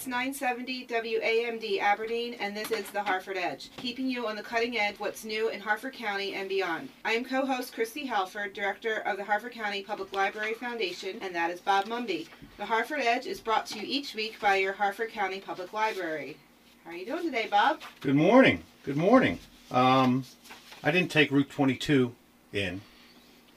It's 970 WAMD Aberdeen, and this is the Harford Edge, keeping you on the cutting edge what's new in Harford County and beyond. I am co host Kristi Halford, Director of the Harford County Public Library Foundation, and that is Bob Mumby. The Harford Edge is brought to you each week by your Harford County Public Library. How are you doing today, Bob? Good morning. Good morning. Um, I didn't take Route 22 in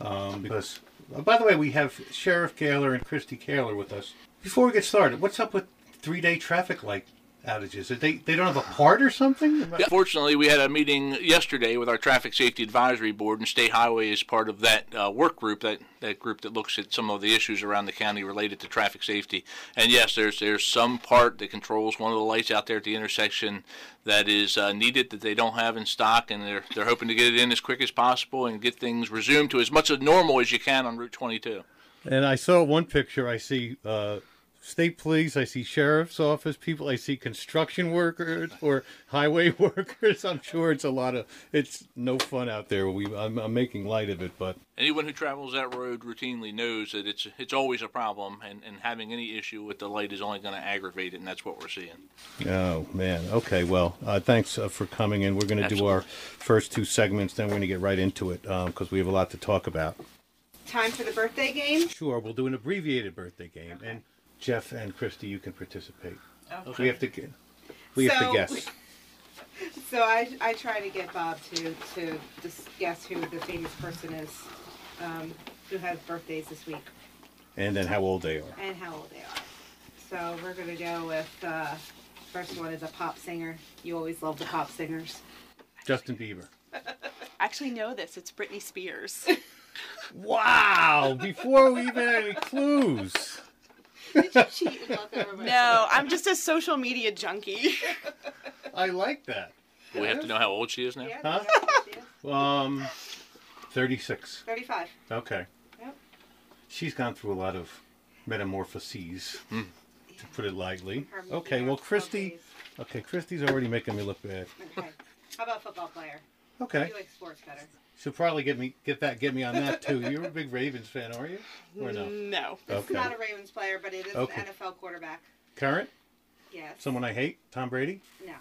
um, because, uh, by the way, we have Sheriff Gahler and Cristie Kahler with us. Before we get started, what's up with three-day traffic light outages? Are they they don't have a part or something? Yeah, fortunately, we had a meeting yesterday with our Traffic Safety Advisory Board, and State Highway is part of that uh, work group, that, that group that looks at some of the issues around the county related to traffic safety. And yes, there's there's some part that controls one of the lights out there at the intersection that is uh, needed that they don't have in stock, and they're they're hoping to get it in as quick as possible and get things resumed to as much as normal as you can on Route 22. And I saw one picture. I see uh, state police. I see sheriff's office people. I see construction workers or highway workers. I'm sure it's a lot of. It's no fun out there. We I'm, I'm making light of it, but Anyone who travels that road routinely knows that it's it's always a problem, and, and having any issue with the light is only going to aggravate it, and that's what we're seeing. Oh man. Okay. Well, uh, thanks uh, for coming in. We're going to do our first two segments, then we're going to get right into it because we have a lot to talk about. Time for the birthday game? Sure. We'll do an abbreviated birthday game, and Jeff and Cristie, you can participate. Okay. We have to. g- We have So- to guess. So I, I try to get Bob to, to just guess who the famous person is um, who has birthdays this week. and then how old they are. and how old they are. So we're gonna go with uh, first one is a pop singer. You always love the pop singers. Justin Bieber. I actually know this. It's Britney Spears. Wow! Before we even had any clues. No, I'm just a social media junkie. I like that. We have to know how old she is now. Yeah, Huh? yeah, Um, thirty-six. Thirty-five. Okay. Yep. She's gone through a lot of metamorphoses, to put it lightly. Her Okay. Well, Christy. Okay, Christy's already making me look bad. Okay. How about football player? Okay. You like sports better. She'll probably get me get that get me on that too. You're a big Ravens fan, are you? Or no? No. It's Okay. not a Ravens player, but it is Okay. an NFL quarterback. Current? Yes. Someone I hate? Tom Brady? No.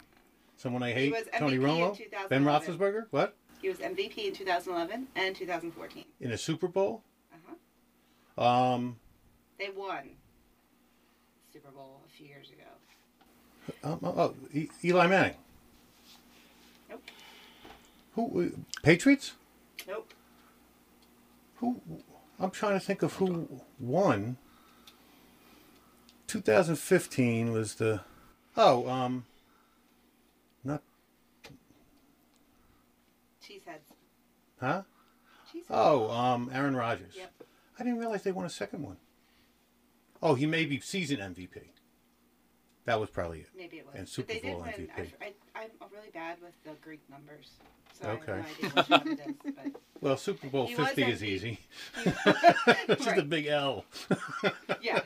Someone I He hate? was Tony MVP in Romo? Ben 2011. Roethlisberger? What? He was MVP in 2011 and 2014. In a Super Bowl? Uh-huh. Um, They won Super Bowl a few years ago. um, oh, oh, E- Eli Manning. Nope. Who? uh, Patriots? Who? I'm trying to think of who won. 2015 was the. Oh, um. Not. Cheeseheads. Huh? Cheeseheads. Oh, um, Aaron Rodgers. Yep. I didn't realize they won a second one. Oh, he may be season MVP. That was probably it. Maybe it was. And But Super they did Bowl win. MVP. I, I, I'm really bad with the Greek numbers. So Okay. I have no idea which one it is. But Well, Super Bowl He was 50 is MVP. easy. It's just a Right. big L. yes,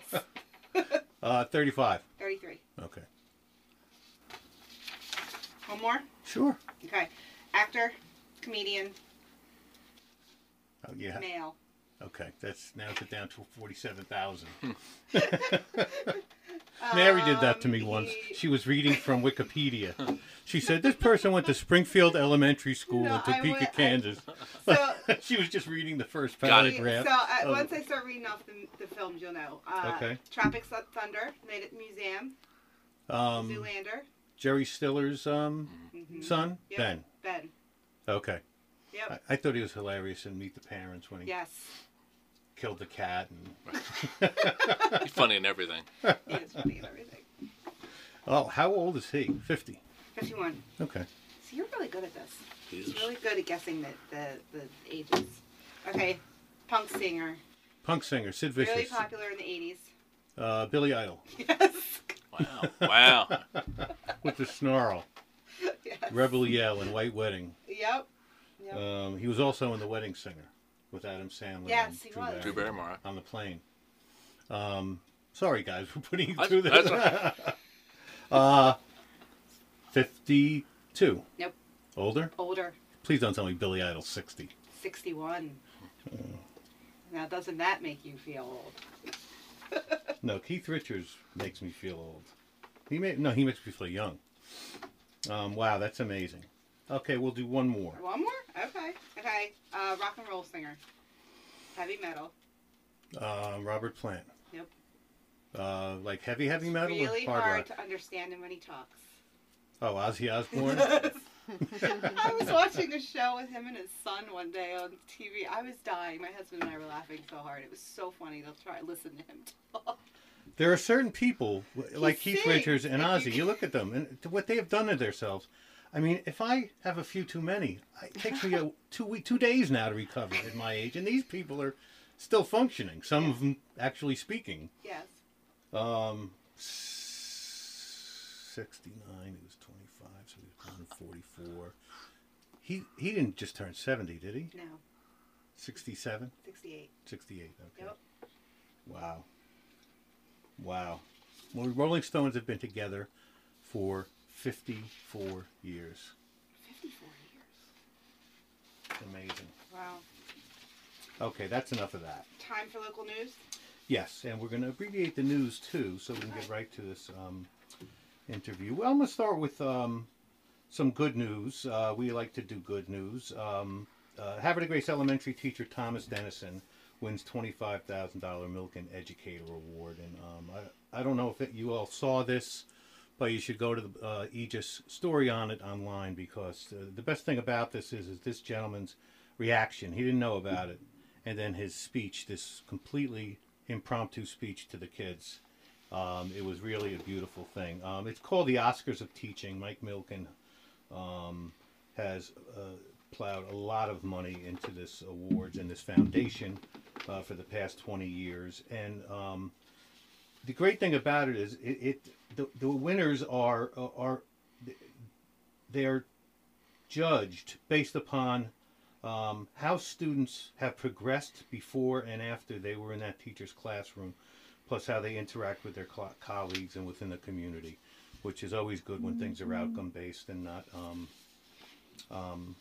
Uh, 35. 33. Okay. One more? Sure. Okay. Actor, comedian, Oh, yeah. male. Okay. That's now it's down to 47,000. Mary did that to me Um, once. he- She was reading from Wikipedia. She said this person went to Springfield Elementary School No, in I Topeka, went- I- Kansas. So, she was just reading the first paragraph. so uh, of- once I start reading off the, the films, you'll know. Uh, Okay. Tropic Thunder, Night at the Museum. um, Zoolander. Jerry Stiller's um, Mhm. son, Yep. Ben. Ben. Okay. Yep. I, I thought he was hilarious in Meet the Parents when he Yes. Killed the cat. And He's funny in everything. He is funny and everything. oh, how old is he? Fifty. 51. Okay. So you're really good at this. He's He's really good at guessing the, the, the ages. Okay. Punk singer. Punk singer Sid Vicious. Really popular in the 80s. Uh, Billy Idol Yes. wow, wow. with the snarl, yes. Rebel Yell, and White Wedding. Yep. Yep. Um, he was also in The Wedding Singer with Adam Sandler. Yes, and he Drew was. Barrymore Drew Barrymore. on the plane. Um, sorry guys, we're putting you That's- through this. that's uh, fifty-two. Nope. Older? Older. Please don't tell me Billy Idol's sixty. 61. Now, doesn't that make you feel old? No, Keith Richards makes me feel old. He may no, he makes me feel young. Um, wow, that's amazing. Okay, we'll do one more. One more? Okay. Okay. Uh, rock and roll singer. Heavy metal. Uh, Robert Plant. Yep. Uh, like heavy, heavy metal really or hard, hard rock? to understand him when he talks. Oh, Ozzy Osbourne. I was watching a show with him and his son one day on TV. I was dying. My husband and I were laughing so hard. It was so funny to try to listen to him talk. there are certain people like Keith sings, Richards and Ozzy. you- You look at them and what they have done to themselves. I mean, if I have a few too many, it takes me a, two week, two days now to recover at my age, and these people are still functioning. Some of them actually speaking. Yes. Um, sixty-nine. He was twenty-five, so he was born forty-four. He he didn't just turn seventy, did he? No. Sixty-seven, 68. sixty-eight. Okay. Yep. Wow. Wow. Well, Rolling Stones have been together for fifty-four years. 54 years. Amazing. Wow. Okay, that's enough of that. Time for local news. Yes, and we're going to abbreviate the news too, so we can get right to this um, interview. Well, I'm going to start with um, some good news. Uh, we like to do good news. Um, uh, Grace Elementary teacher Thomas Dennison wins $25,000 Milken Educator Award. And um, I, I don't know if it, you all saw this, but you should go to the uh, Aegis story on it online because uh, the best thing about this is, is this gentleman's reaction. He didn't know about it. And then his speech, this completely impromptu speech to the kids. Um, it was really a beautiful thing. Um, it's called the Oscars of Teaching. Mike Milken um, has uh, plowed a lot of money into this awards and this foundation uh, for the past 20 years. And um, the great thing about it is it, it the, the winners are are they're judged based upon um, how students have progressed before and after they were in that teacher's classroom, plus how they interact with their colleagues and within the community, which is always good when things are outcome based and not um, um,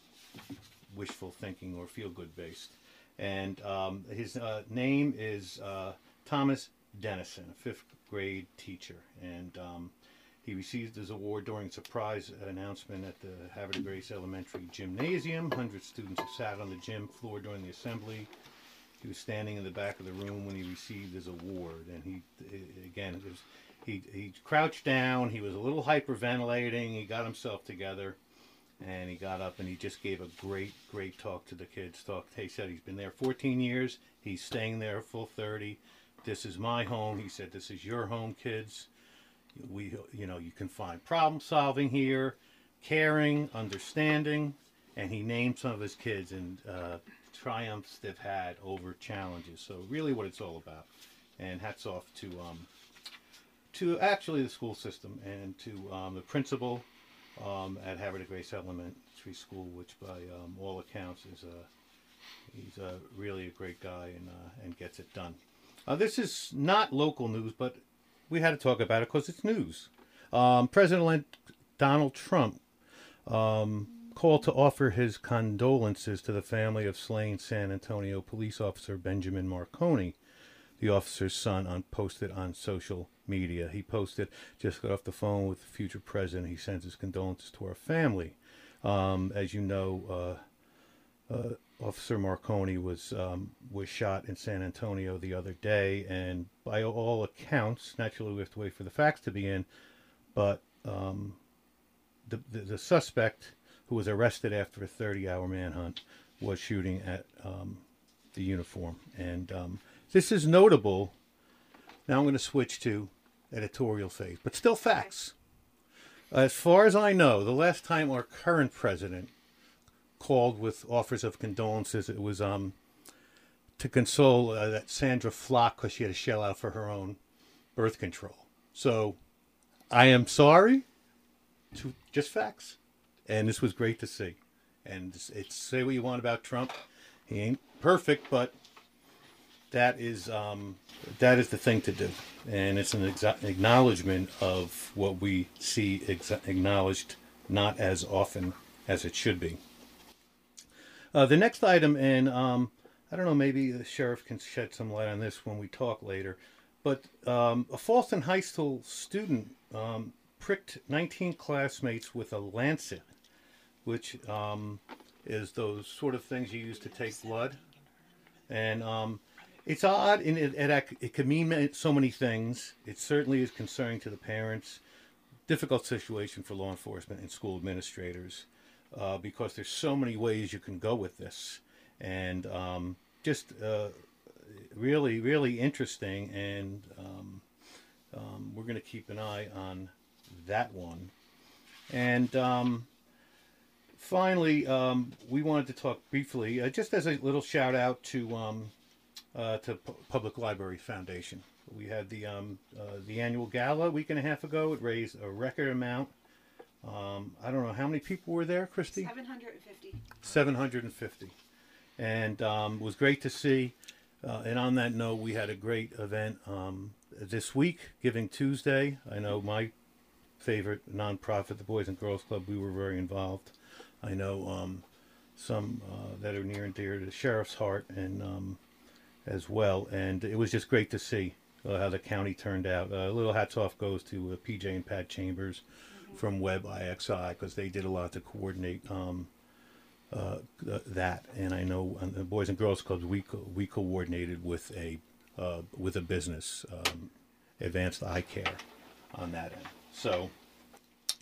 wishful thinking or feel good based. And um, his uh, name is uh, Thomas Dennison, a fifth grade teacher, and um, he received his award during a surprise announcement at the Havre Grace Elementary Gymnasium. Hundreds of students sat on the gym floor during the assembly. He was standing in the back of the room when he received his award, and he, again, was, he he crouched down. He was a little hyperventilating. He got himself together, and he got up and he just gave a great, great talk to the kids. Talk. He said he's been there 14 years. He's staying there full 30. This is my home. He said this is your home, kids. We you know you can find problem solving here caring understanding. And he named some of his kids and uh, triumphs they've had over challenges. So really what it's all about. And hats off to um, to actually the school system and to um, the principal um, at de Grace Elementary School which by um, all accounts is a he's a really a great guy and uh, and gets it done uh, this is not local news but we had to talk about it because it's news. Um, President Donald Trump um, called to offer his condolences to the family of slain San Antonio police officer Benjamin Marconi, the officer's son, on, posted on social media. He posted, just got off the phone with the future president. He sends his condolences to our family. Um, as you know, uh, uh, Officer Marconi was um, was shot in San Antonio the other day, and by all accounts, naturally we have to wait for the facts to be in, but um, the, the the suspect who was arrested after a 30-hour manhunt was shooting at um, the uniform, and um, this is notable. Now I'm going to switch to editorial phase, but still facts. As far as I know, the last time our current president called with offers of condolences. It was um, to console uh, that Sandra Fluke because she had to shell out for her own birth control. So I am sorry. To just facts, and this was great to see. And it's, it's say what you want about Trump, he ain't perfect, but that is um, that is the thing to do, and it's an exa- acknowledgement of what we see acknowledged not as often as it should be. Uh, the next item, and um, I don't know, maybe the sheriff can shed some light on this when we talk later. but um, a Falston High School student um, pricked 19 classmates with a lancet, which um, is those sort of things you use to take blood. And um, it's odd, and it, it, it could mean so many things. It certainly is concerning to the parents. Difficult situation for law enforcement and school administrators uh, because there's so many ways you can go with this, and um, just uh, really, really interesting. And um, um, we're going to keep an eye on that one. And um, finally, um, we wanted to talk briefly, uh, just as a little shout out to um, uh, to Pu- Public Library Foundation. We had the uh, the annual gala a week and a half ago. It raised a record amount. Um, I don't know how many people were there, Kristi. 750. 750 and um, it was great to see uh, and on that note we had a great event um, this week giving tuesday. I know my favorite nonprofit the boys and girls club we were very involved. I know um, some uh, that are near and dear to the sheriff's heart and um, as well. And it was just great to see uh, how the county turned out. Uh, a little hats off goes to uh, pj and pat chambers from web ixi because they did a lot to coordinate um, uh, th- that, and I know on the Boys and Girls Clubs we co- we coordinated with a uh, with a business, um, Advanced Eye Care, on that end. So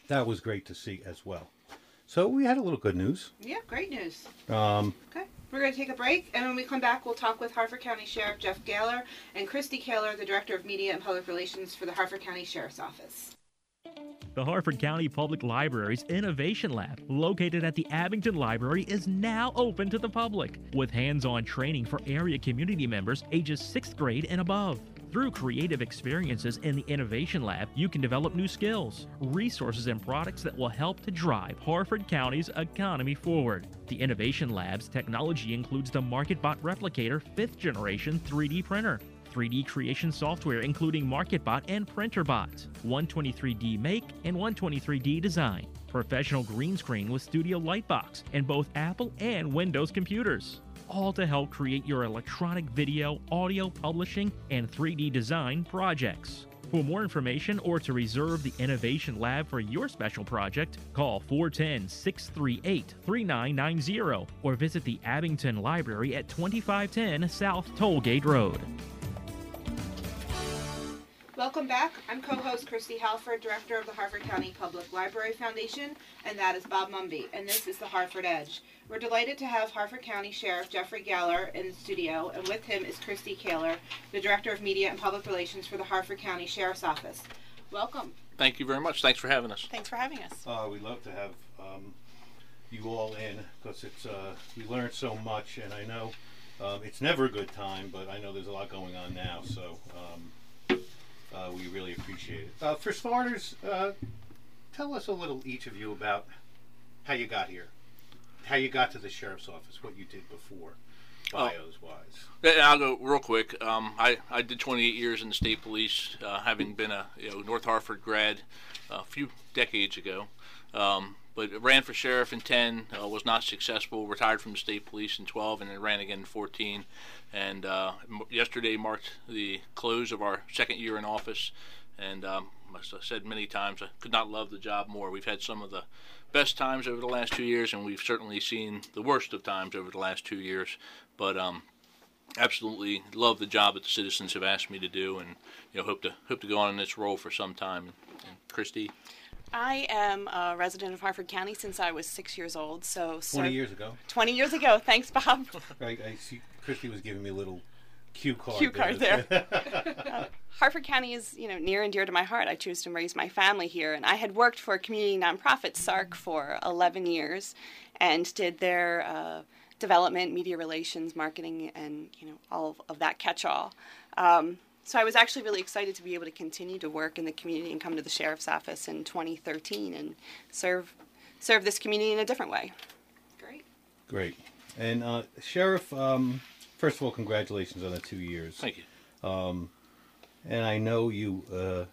that was great to see as well. So we had a little good news. Yeah, great news. Um, Okay, we're going to take a break, and when we come back, we'll talk with Harford County Sheriff Jeff Gahler and Cristie Kahler, the Director of Media and Public Relations for the Harford County Sheriff's Office. The Harford County Public Library's Innovation Lab, located at the Abingdon Library, is now open to the public with hands on training for area community members ages 6th grade and above. Through creative experiences in the Innovation Lab, you can develop new skills, resources, and products that will help to drive Harford County's economy forward. The Innovation Lab's technology includes the MakerBot Replicator 5th generation 3D printer, 3D creation software including MakerBot and Printrbot, 123D Make and 123D Design, professional green screen with Studio Lightbox, and both Apple and Windows computers. All to help create your electronic video, audio publishing, and 3D design projects. For more information or to reserve the Innovation Lab for your special project, call 410 638 3990 or visit the Abingdon Library at 2510 South Tollgate Road. Welcome back. I'm co-host Kristi Halford, Director of the Harford County Public Library Foundation, and that is Bob Mumby, and this is the Harford Edge. We're delighted to have Harford County Sheriff Jeffrey Gahler in the studio, and with him is Cristie Kahler, the Director of Media and Public Relations for the Harford County Sheriff's Office. Welcome. Thank you very much. Thanks for having us. Thanks for having us. uh, we love to have um, you all in because it's uh, we learn so much, and I know um, it's never a good time, but I know there's a lot going on now, so um, uh, we really appreciate it. Uh, for starters, uh, tell us a little, each of you, about how you got here, how you got to the sheriff's office, what you did before, Oh. bios wise. And I'll go real quick. Um, I, I did 28 years in the state police, uh, having been a you know, North Harford grad a few decades ago. Um, but ran for sheriff in 10, uh, was not successful, retired from the state police in 12, and then ran again in 14. And uh, m- yesterday marked the close of our second year in office. And um, as I said many times, I could not love the job more. We've had some of the best times over the last two years, and we've certainly seen the worst of times over the last two years. But um, absolutely love the job that the citizens have asked me to do, and you know hope to hope to go on in this role for some time. And, and Cristie, I am a resident of Harford County since I was six years old. So 20 served- years ago, 20 years ago. Thanks, Bob. I, I see Christy was giving me a little cue card. Cue card there. Uh, Harford County is, you know, near and dear to my heart. I choose to raise my family here, and I had worked for a community nonprofit, SARC, for 11 years, and did their uh, development, media relations, marketing, and you know all of, of that catch-all. Um, so I was actually really excited to be able to continue to work in the community and come to the sheriff's office in 2013 and serve serve this community in a different way. Great. Great. And uh, Sheriff, um, first of all, congratulations on the two years. thank you. And I know you uh,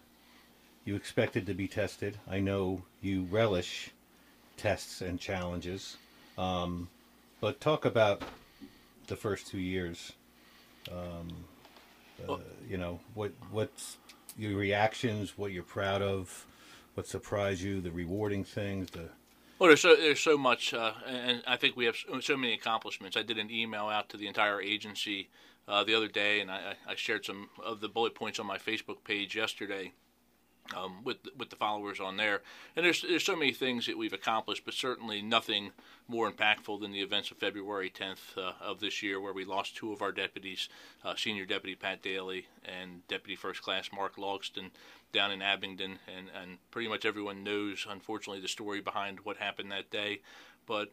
you expected to be tested. I know you relish tests and challenges. Um, but talk about the first two years um, Uh, you know, what what's your reactions? What you're proud of? What surprised you? The rewarding things. The Well, there's so there's so much, uh, and I think we have so, many accomplishments. I did an email out to the entire agency uh, the other day, and I, I shared some of the bullet points on my Facebook page yesterday um, with with the followers on there. And there's there's so many things that we've accomplished, but certainly nothing more impactful than the events of February 10th uh, of this year, where we lost two of our deputies, uh, Senior Deputy Pat Dailey and Deputy First Class Mark Logsdon, down in Abingdon, and and pretty much everyone knows, unfortunately, the story behind what happened that day, but.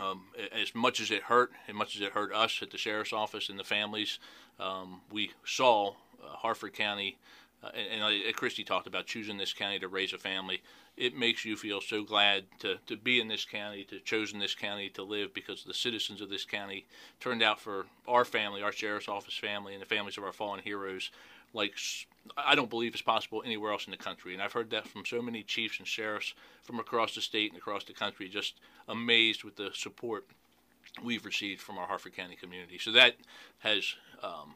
Um, as much as it hurt, as much as it hurt us at the sheriff's office and the families, um, we saw uh, Harford County uh, and, and uh, Cristie talked about choosing this county to raise a family. It makes you feel so glad to, to be in this county, to chosen this county to live because the citizens of this county turned out for our family, our sheriff's office family, and the families of our fallen heroes like I don't believe is possible anywhere else in the country. And I've heard that from so many chiefs and sheriffs from across the state and across the country, just amazed with the support we've received from our Harford County community. So that has um,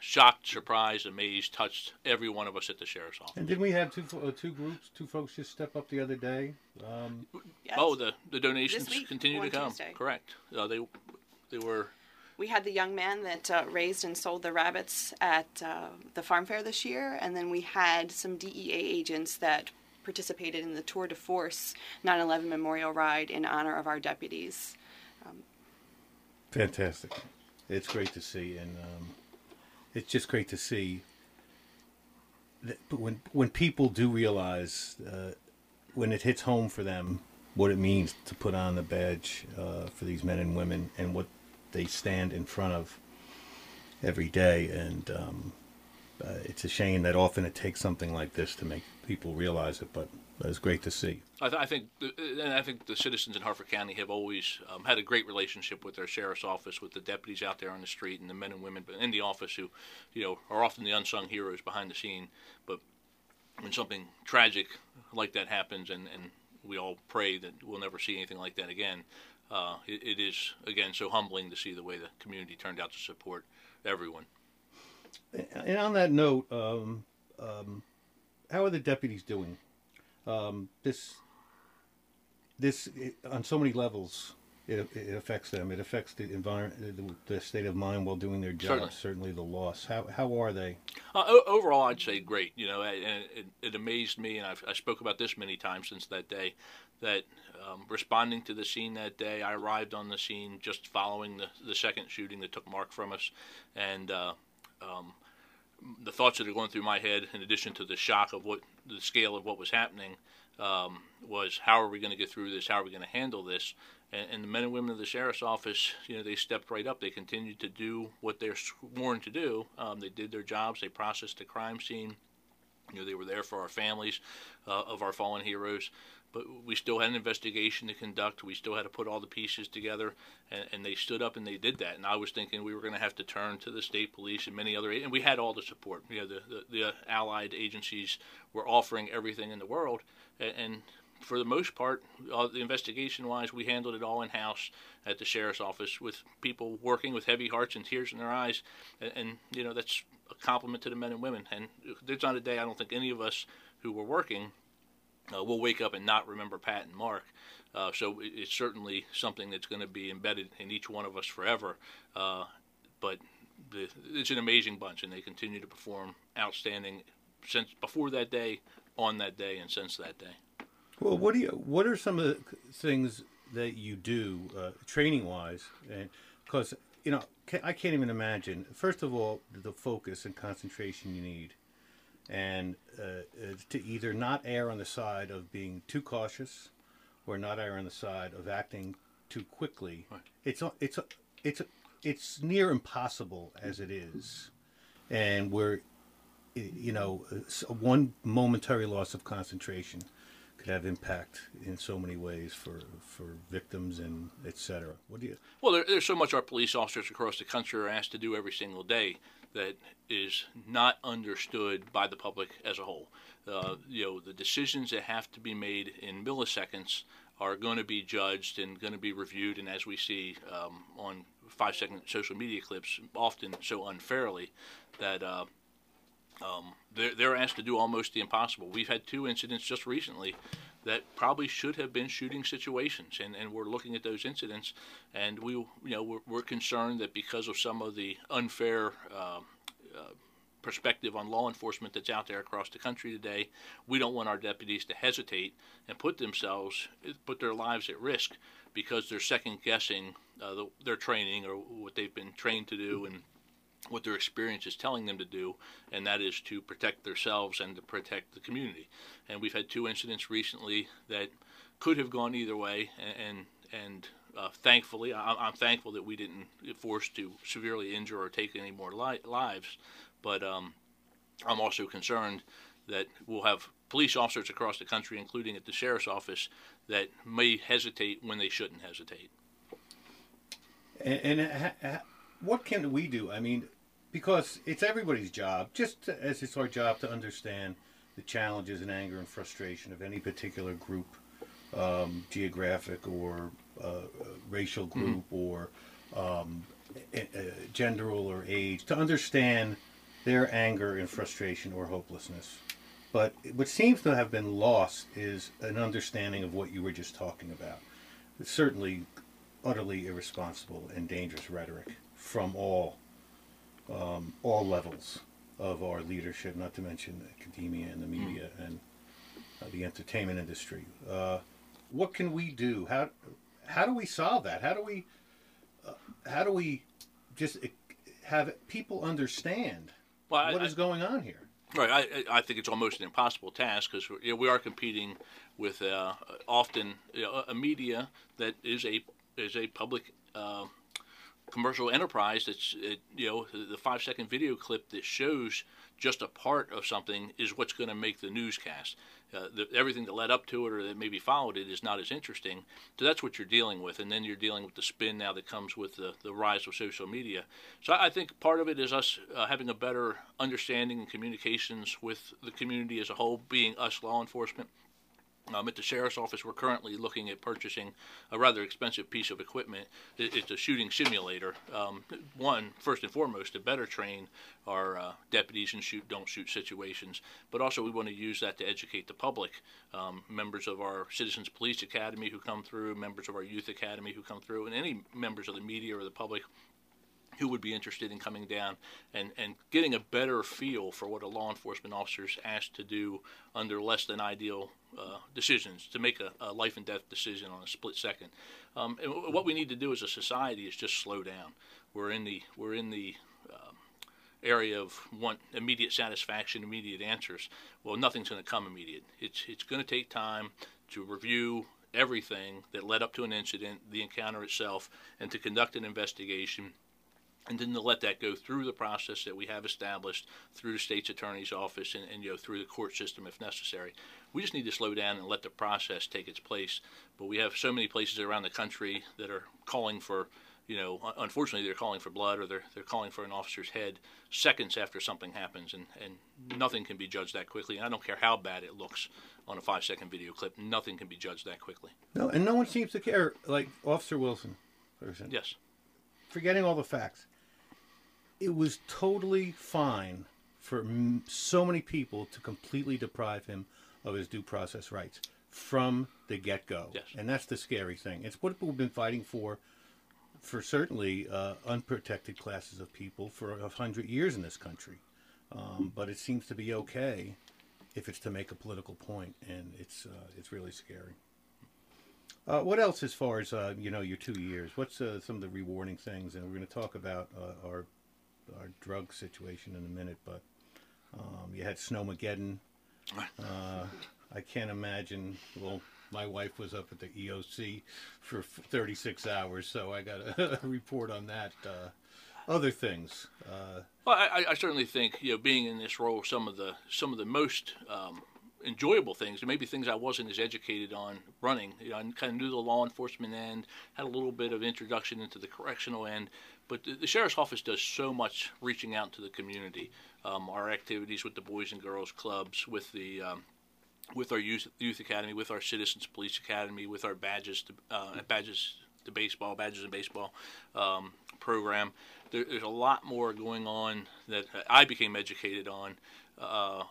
shocked, surprised, amazed, touched every one of us at the sheriff's office. And didn't we have two uh, two groups, two folks just step up the other day? Um, Yes. Oh, the the donations week, continue to come. Tuesday. Correct. Uh, they they were We had the young man that uh, raised and sold the rabbits at uh, the farm fair this year, and then we had some DEA agents that participated in the Tour de Force 9/11 Memorial Ride in honor of our deputies. fantastic. It's great to see, and um, it's just great to see. That, but when when people do realize uh, when it hits home for them what it means to put on the badge uh, for these men and women and what they stand in front of every day, and um, uh, it's a shame that often it takes something like this to make people realize it. But it's great to see. I, th- I think, the, and I think the citizens in Harford County have always um, had a great relationship with their sheriff's office, with the deputies out there on the street, and the men and women in the office who, you know, are often the unsung heroes behind the scene. But when something tragic like that happens, and, and we all pray that we'll never see anything like that again, uh, it, it is again so humbling to see the way the community turned out to support everyone. And on that note, um, um, how are the deputies doing? Um, this, this it, on so many levels, it, it affects them. It affects the environment, the, the state of mind while doing their job. Certainly. Certainly, the loss. How how are they? Uh, o- overall, I'd say great. You know, and it, it amazed me, and I've, I spoke about this many times since that day, that um, responding to the scene that day, I arrived on the scene just following the, the second shooting that took Mark from us, and uh, um, the thoughts that are going through my head, in addition to the shock of what the scale of what was happening, um, was how are we going to get through this? How are we going to handle this? And, and the men and women of the sheriff's office, you know, they stepped right up. They continued to do what they're sworn to do. Um, they did their jobs. They processed the crime scene. You know, they were there for our families uh, of our fallen heroes. But we still had an investigation to conduct. We still had to put all the pieces together, and, and they stood up and they did that. And I was thinking we were going to have to turn to the state police and many other, and we had all the support. You know, the the, the allied agencies were offering everything in the world, and, and for the most part, uh, the investigation wise, we handled it all in house at the sheriff's office with people working with heavy hearts and tears in their eyes, and, and you know that's a compliment to the men and women. And there's not a day I don't think any of us who were working uh, will wake up and not remember Pat and Mark. Uh, so it, it's certainly something that's going to be embedded in each one of us forever. Uh, but the, it's an amazing bunch, and they continue to perform outstanding since before that day, on that day, and since that day. Well, what do you? What are some of the things that you do, uh, training wise? And because you know, I can't even imagine. First of all, the focus and concentration you need, and uh, uh, to either not err on the side of being too cautious, or not err on the side of acting too quickly. Right. It's a- it's a- it's a- it's near impossible as it is, and we're you know, one momentary loss of concentration could have impact in so many ways for for victims and et cetera. What do you? Well, there, there's so much our police officers across the country are asked to do every single day that is not understood by the public as a whole. Uh, you know, the decisions that have to be made in milliseconds are going to be judged and going to be reviewed, and as we see um, on five second social media clips, often so unfairly that. Uh, um, they're, they're asked to do almost the impossible. We've had two incidents just recently that probably should have been shooting situations, and, and we're looking at those incidents, and we, you know, we're, we're concerned that because of some of the unfair uh, uh, perspective on law enforcement that's out there across the country today, we don't want our deputies to hesitate and put themselves, put their lives at risk because they're second guessing uh, the, their training or what they've been trained to do and what their experience is telling them to do, and that is to protect themselves and to protect the community. And we've had two incidents recently that could have gone either way, and and, and uh, thankfully, I, am thankful that we didn't forced to severely injure or take any more li- lives. But um, I'm also concerned that we'll have police officers across the country, including at the sheriff's office, that may hesitate when they shouldn't hesitate. And, and what can we do? I mean, because it's everybody's job, just as it's our job to understand the challenges and anger and frustration of any particular group, um, geographic or uh, racial mm-hmm. group mm-hmm. or um, gender or age, to understand their anger and frustration or hopelessness. But what seems to have been lost is an understanding of what you were just talking about. It's certainly utterly irresponsible and dangerous rhetoric from all um, all levels of our leadership, not to mention academia and the hmm. media and uh, the entertainment industry. Uh, what can we do? How how do we solve that? How do we uh, how do we just have people understand well, what I, is going on here? Right. I, I think it's almost an impossible task because you know, we are competing with uh, often you know, a media that is a is a public uh, commercial enterprise that's it, you know the five second video clip that shows just a part of something is what's going to make the newscast. Uh, the, everything that led up to it or that maybe followed it is not as interesting. So that's what you're dealing with, and then you're dealing with the spin now that comes with the, the rise of social media. So I think part of it is us uh, having a better understanding and communications with the community as a whole, being us law enforcement um, at the sheriff's office, we're currently looking at purchasing a rather expensive piece of equipment. it's a shooting simulator. Um, one, first and foremost, to better train our uh, deputies in shoot don't shoot situations, but also we want to use that to educate the public. Um, members of our Citizens Police Academy who come through, members of our Youth Academy who come through, and any members of the media or the public who would be interested in coming down and, and getting a better feel for what a law enforcement officer is asked to do under less than ideal uh, decisions to make a, a, life and death decision on a split second. Um, and what we need to do as a society is just slow down. We're in the we're in the um, area of want immediate satisfaction, immediate answers. Well, nothing's going to come immediate. It's it's going to take time to review everything that led up to an incident, the encounter itself, and to conduct an investigation and then to let that go through the process that we have established through the state's attorney's office and, and, you know through the court system if necessary. We just need to slow down and let the process take its place. But we have so many places around the country that are calling for, you know, unfortunately they're calling for blood or they're they're calling for an officer's head seconds after something happens, and and nothing can be judged that quickly. And I don't care how bad it looks on a five second video clip, nothing can be judged that quickly. No, and no one seems to care. Like Officer Wilson, Yes. Forgetting all the facts it was totally fine for m- so many people to completely deprive him of his due process rights from the get go. Yes. And that's the scary thing. It's what we've been fighting for, for certainly uh, unprotected classes of people for a hundred years in this country. Um, but it seems to be okay if it's to make a political point, and it's uh, it's really scary. Uh, what else, as far as uh, you know, your two years? What's uh, some of the rewarding things? And we're going to talk about uh, our our drug situation in a minute, but um, you had Snowmageddon. Uh, I can't imagine. Well, my wife was up at the EOC for 36 hours, so I got a report on that. Uh, other things. Uh, well, I, I, certainly think you know being in this role, some of the some of the most um, enjoyable things, and maybe things I wasn't as educated on running. You know, I kind of knew the law enforcement end, had a little bit of introduction into the correctional end, but the, the, sheriff's office does so much reaching out to the community. Um, our activities with the Boys and Girls Clubs, with the um, with our youth, youth academy, with our citizens police academy, with our badges, to, uh, badges to baseball, badges and baseball um, program. There, there's a lot more going on that I became educated on, uh,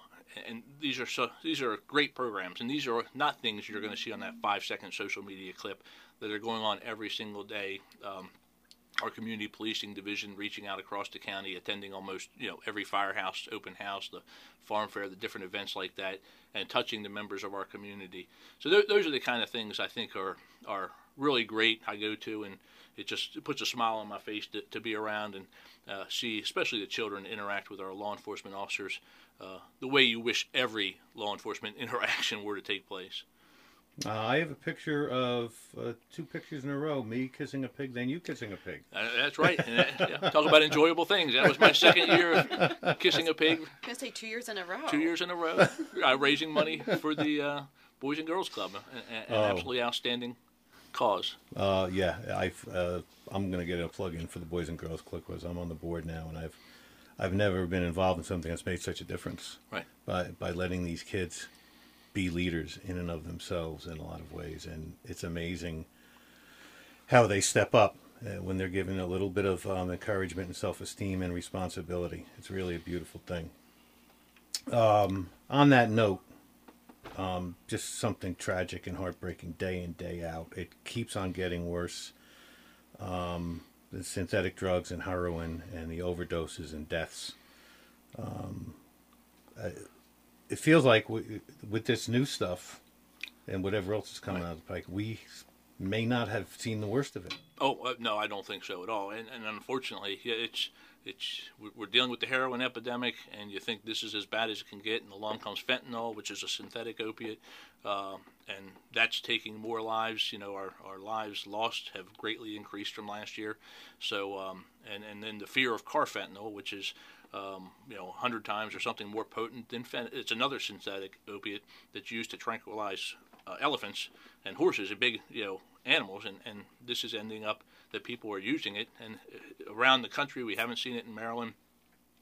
and these are so these are great programs, and these are not things you're going to see on that five second social media clip that are going on every single day. Um, our community policing division reaching out across the county, attending almost you know every firehouse, open house, the farm fair, the different events like that, and touching the members of our community. So th- those are the kind of things I think are are really great. I go to and it just it puts a smile on my face to, to be around and uh, see, especially the children, interact with our law enforcement officers uh, the way you wish every law enforcement interaction were to take place. Uh, I have a picture of uh, two pictures in a row: me kissing a pig, then you kissing a pig. Uh, that's right. That, yeah, talk about enjoyable things. That was my second year of kissing a pig. I'm gonna say two years in a row. Two years in a row, uh, raising money for the uh, Boys and Girls Club, an, an Oh. absolutely outstanding cause. Uh, yeah, I've, uh, I'm going to get a plug in for the Boys and Girls Club because I'm on the board now, and I've I've never been involved in something that's made such a difference Right. by by letting these kids be leaders in and of themselves in a lot of ways, and it's amazing how they step up uh, when they're given a little bit of um, encouragement and self-esteem and responsibility. It's really a beautiful thing. Um, on that note, um, just something tragic and heartbreaking day in day out. It keeps on getting worse. Um, the synthetic drugs and heroin and the overdoses and deaths. Um, it feels like we, with this new stuff and whatever else is coming out of the pike, we may not have seen the worst of it. Oh uh, no, I don't think so at all. And, and unfortunately, it's it's we're- we're dealing with the heroin epidemic, and you think this is as bad as it can get, and along comes fentanyl, which is a synthetic opiate, uh, and that's taking more lives. You know, our, our lives lost have greatly increased from last year. So, um, and and then the fear of carfentanil, which is um, you know, 100 times or something more potent than fent- it's another synthetic opiate that's used to tranquilize uh, elephants and horses, and big, you know, animals, and, and this is ending up that people are using it. And uh, around the country, we haven't seen it in Maryland.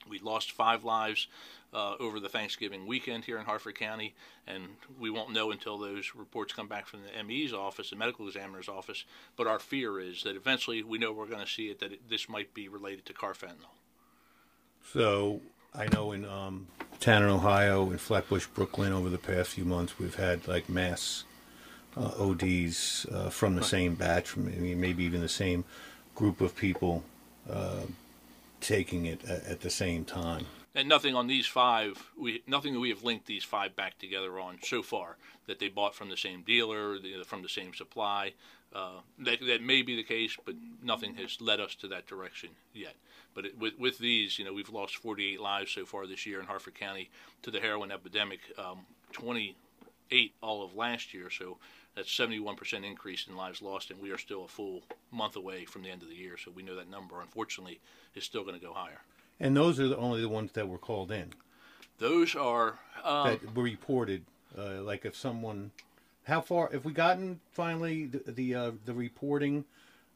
We lost five lives uh, over the Thanksgiving weekend here in Harford County, and we won't know until those reports come back from the ME's office, the medical examiner's office. But our fear is that eventually we know we're going to see it that it, this might be related to carfentanil. So I know in um, Tanner, Ohio, in Flatbush, Brooklyn, over the past few months, we've had like mass uh, ODs uh, from the same batch, from maybe, even the same group of people uh, taking it at, at the same time. and nothing on these five we nothing that we have linked these five back together on so far that they bought from the same dealer from the same supply uh, that, that may be the case but nothing has led us to that direction yet. But it, with, with these you know we've lost 48 lives so far this year in harford county to the heroin epidemic um, 28 all of last year. So that's 71% increase in lives lost and we are still a full month away from the end of the year. So we know that number unfortunately is still going to go higher. And those are the, only the ones that were called in? Those are um, that were reported. Uh, like if someone, how far have we gotten finally the the, uh, the reporting,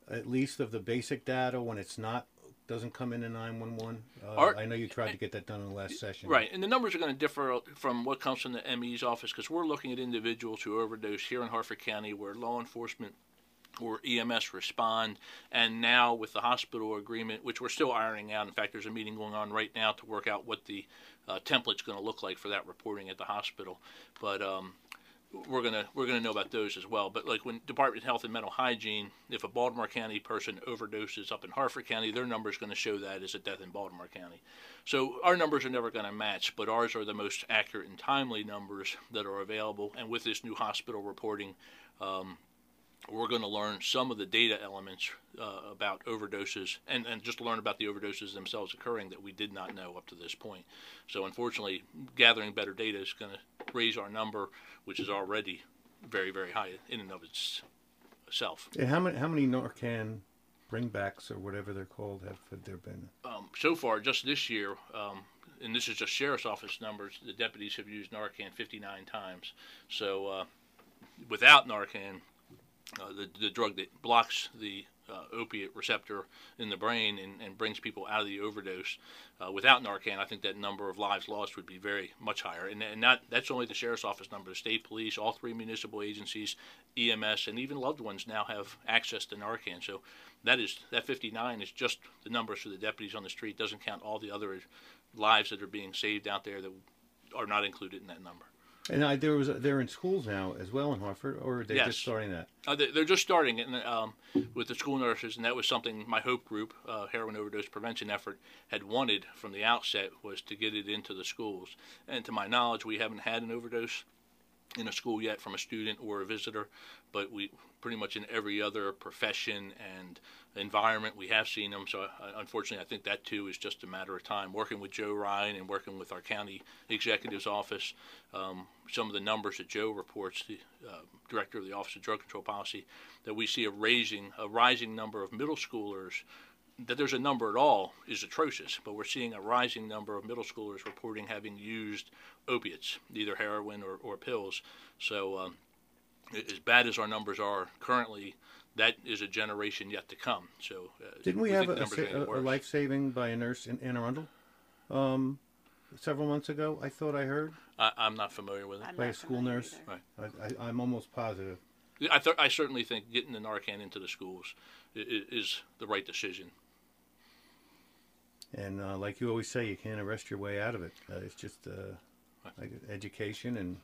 at least of the basic data when it's not doesn't come in one one. Our- I know you tried to get that done in the last session. Right, and the numbers are going to differ from what comes from the ME's office because we're looking at individuals who overdose here in Harford County where law enforcement or EMS respond, and now with the hospital agreement, which we're still ironing out. In fact, there's a meeting going on right now to work out what the uh, template's going to look like for that reporting at the hospital. But um, we're gonna we're gonna know about those as well. But like when Department of Health and Mental Hygiene, if a Baltimore County person overdoses up in Harford County, their number is going to show that as a death in Baltimore County. So our numbers are never going to match, but ours are the most accurate and timely numbers that are available. And with this new hospital reporting, um, we're going to learn some of the data elements uh, about overdoses and, and just learn about the overdoses themselves occurring that we did not know up to this point. So, unfortunately, gathering better data is going to raise our number, which is already very, very high in and of itself. And how many how many Narcan bringbacks or whatever they're called have, have there been? Um, so far, just this year, um, and this is just sheriff's office numbers, the deputies have used Narcan 59 times. So, uh, without Narcan, uh, the, the drug that blocks the uh, opiate receptor in the brain and, and brings people out of the overdose. Uh, without Narcan, I think that number of lives lost would be very much higher. And, and that's only the sheriff's office number. The state police, all three municipal agencies, EMS, and even loved ones now have access to Narcan. So that is that 59 is just the numbers for the deputies on the street. Doesn't count all the other lives that are being saved out there that are not included in that number. And I, there was they're in schools now as well in Harford, or are they Yes. just starting that? Uh, they- they're just starting it um, with the school nurses, and that was something my Hope Group, uh, heroin overdose prevention effort, had wanted from the outset was to get it into the schools. And to my knowledge, we haven't had an overdose in a school yet from a student or a visitor, but we pretty much in every other profession and environment we have seen them. So uh, unfortunately, I think that too is just a matter of time. Working with Joe Ryan and working with our county executive's office, um, some of the numbers that Joe reports, the uh, director of the Office of Drug Control Policy, that we see a raising a rising number of middle schoolers. That there's a number at all is atrocious, but we're seeing a rising number of middle schoolers reporting having used opiates, either heroin or, or pills. So, um, as bad as our numbers are currently, that is a generation yet to come. So, uh, Didn't we, think have a, a, numbers are sa- gonna get a, a life saving by a nurse in Anne Arundel? Um, several months ago, I thought I heard I, I'm not familiar with it. I'm by a school nurse. either. Right. I, I, I'm almost positive. I, th- I certainly think getting the Narcan into the schools is, is the right decision. And uh, like you always say, you can't arrest your way out of it. Uh, it's just uh, like education and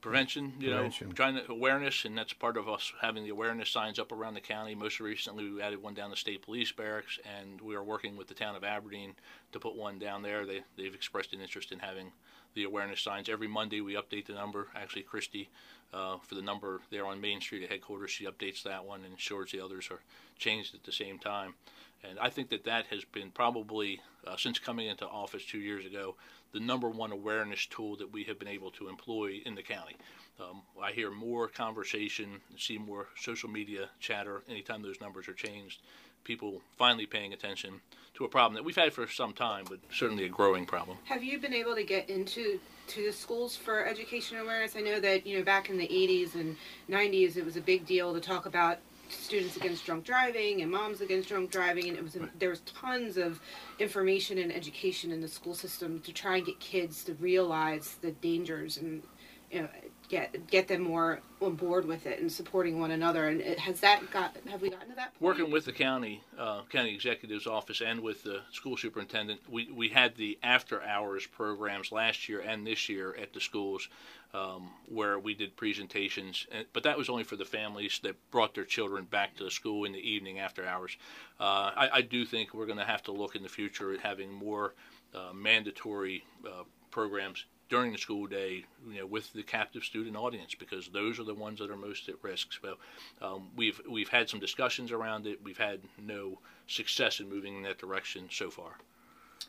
prevention, you Prevention. know, trying to awareness, and that's part of us having the awareness signs up around the county. Most recently, we added one down the state police barracks, and we are working with the town of Aberdeen to put one down there. They they've expressed an interest in having the awareness signs every Monday. We update the number. Actually, Cristie, uh, for the number there on Main Street at headquarters, she updates that one and ensures the others are changed at the same time. And I think that that has been probably, uh, since coming into office two years ago, the number one awareness tool that we have been able to employ in the county. Um, I hear more conversation, see more social media chatter anytime those numbers are changed. People finally paying attention to a problem that we've had for some time, but certainly a growing problem. Have you been able to get into to the schools for education awareness? I know that you know back in the 80s and 90s, it was a big deal to talk about students against drunk driving and moms against drunk driving, and it was there was tons of information and education in the school system to try and get kids to realize the dangers and you know get get them more on board with it and supporting one another. And it, has that got have we gotten to that point? Working with the county, uh, county executive's office and with the school superintendent, we, we had the after hours programs last year and this year at the schools um, where we did presentations, and, but that was only for the families that brought their children back to the school in the evening after hours. Uh, I, I do think we're going to have to look in the future at having more uh, mandatory uh, programs during the school day, you know, with the captive student audience, because those are the ones that are most at risk. So, um, we've we've had some discussions around it. We've had no success in moving in that direction so far.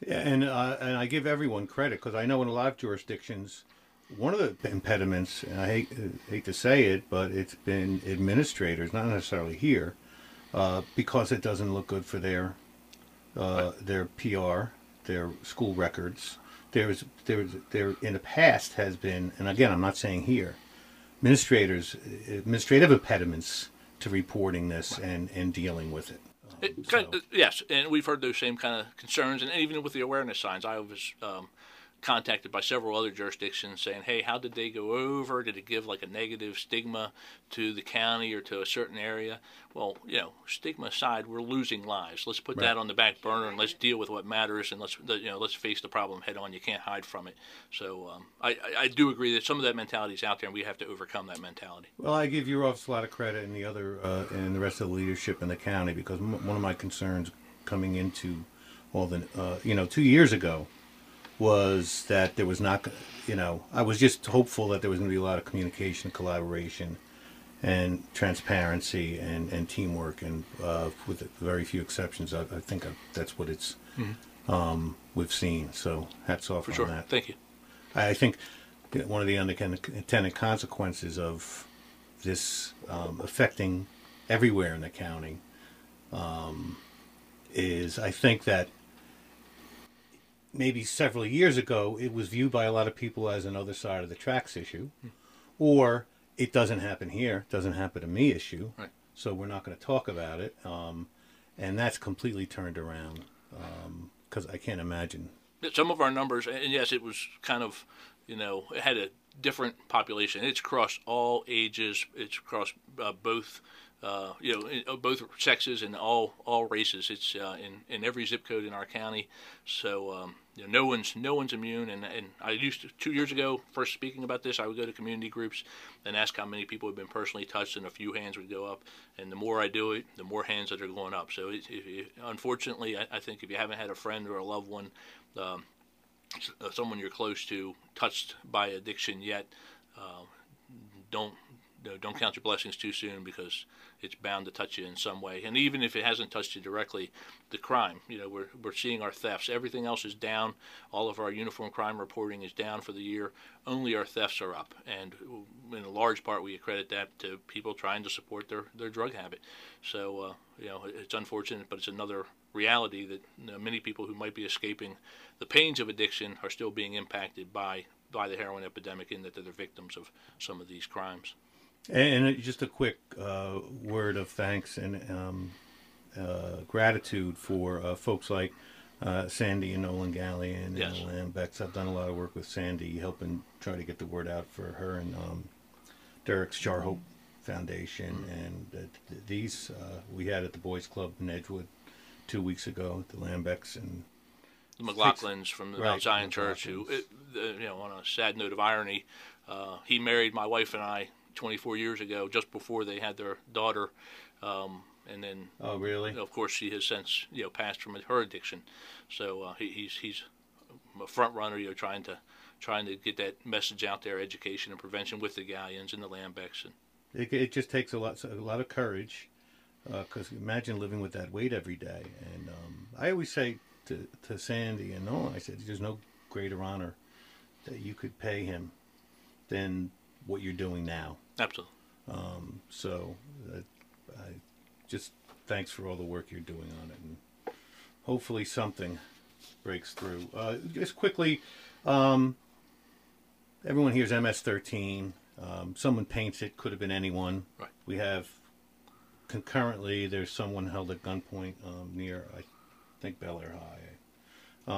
Yeah, and uh, and I give everyone credit because I know in a lot of jurisdictions, one of the impediments, and I hate uh, hate to say it, but it's been administrators, not necessarily here, uh, because it doesn't look good for their uh, their PR, their school records. There's there's there in the past has been, and again, I'm not saying here, administrators administrative impediments to reporting this and and dealing with it. It, Um, kind of- yes, and we've heard those same kind of concerns, and even with the awareness signs, I was um, contacted by several other jurisdictions saying, "Hey, how did they go over? Did it give like a negative stigma to the county or to a certain area?" Well, you know, stigma aside, we're losing lives. Let's put Right. that on the back burner and let's deal with what matters, and let's you know let's face the problem head on. You can't hide from it. So um, I, I, do agree that some of that mentality is out there, and we have to overcome that mentality. Well, I give your office a lot of credit and the other uh, and the rest of the leadership in the county because m- one of my concerns coming into all the uh, you know two years ago was that there was not you know I was just hopeful that there was going to be a lot of communication, collaboration, and transparency and, and teamwork and uh, with very few exceptions, I, I think that's what it's um, we've seen. So hats off For on sure. that. Thank you. I think one of the unintended consequences of this um, affecting everywhere in the county um, is I think that maybe several years ago it was viewed by a lot of people as another side of the tracks issue, or it doesn't happen here, doesn't happen to me issue. Right. so we're not going to talk about it. Um, and that's completely turned around because I can't imagine. Some of our numbers, and yes, it was kind of, you know, it had a different population. It's across all ages. It's across uh, both, uh, you know, in, uh, both sexes and all all races. It's uh, in in every zip code in our county. So um, you know, no one's no one's immune. And and I used to two years ago, first speaking about this, I would go to community groups and ask how many people have been personally touched, and a few hands would go up. And the more I do it, the more hands that are going up. So it, it, unfortunately, I, I think if you haven't had a friend or a loved one um, someone you're close to touched by addiction yet, uh, don't you know, don't count your blessings too soon because it's bound to touch you in some way. And even if it hasn't touched you directly, the crime, you know, we're, we're seeing our thefts. Everything else is down. All of our uniform crime reporting is down for the year. Only our thefts are up. And in a large part, we accredit that to people trying to support their, their drug habit. So, uh, you know, it's unfortunate, but it's another reality that you know, many people who might be escaping the pains of addiction are still being impacted by by the heroin epidemic in that they're victims of some of these crimes. And just a quick uh, word of thanks and um, uh, gratitude for uh, folks like uh, Sandy and Nolan Gallion yes. and Lambex. I've done a lot of work with Sandy, helping try to get the word out for her and um, Derek's Char Hope Foundation. Mm-hmm. And these uh, we had at the Boys Club in Edgewood two weeks ago, the Lambex and the McLaughlins from the right, Mount Zion Church, who, you know, on a sad note of irony, uh, he married my wife and I 24 years ago, just before they had their daughter, um, and then. Oh, really? Of course, she has since you know passed from her addiction, so uh, he, he's he's a front runner, you know, trying to trying to get that message out there, education and prevention with the Gallions and the Lambecs. And it, it just takes a lot a lot of courage because uh, imagine living with that weight every day. And um, I always say to, to Sandy and Nolan, I said, there's no greater honor that you could pay him than what you're doing now. Absolutely. Um, so uh, I just thanks for all the work you're doing on it, and hopefully something breaks through. Uh, just quickly, um, everyone hears MS-13. Um, someone paints it. Could have been anyone. Right. We have concurrently, there's someone held at gunpoint um, near, I think, Bel Air High.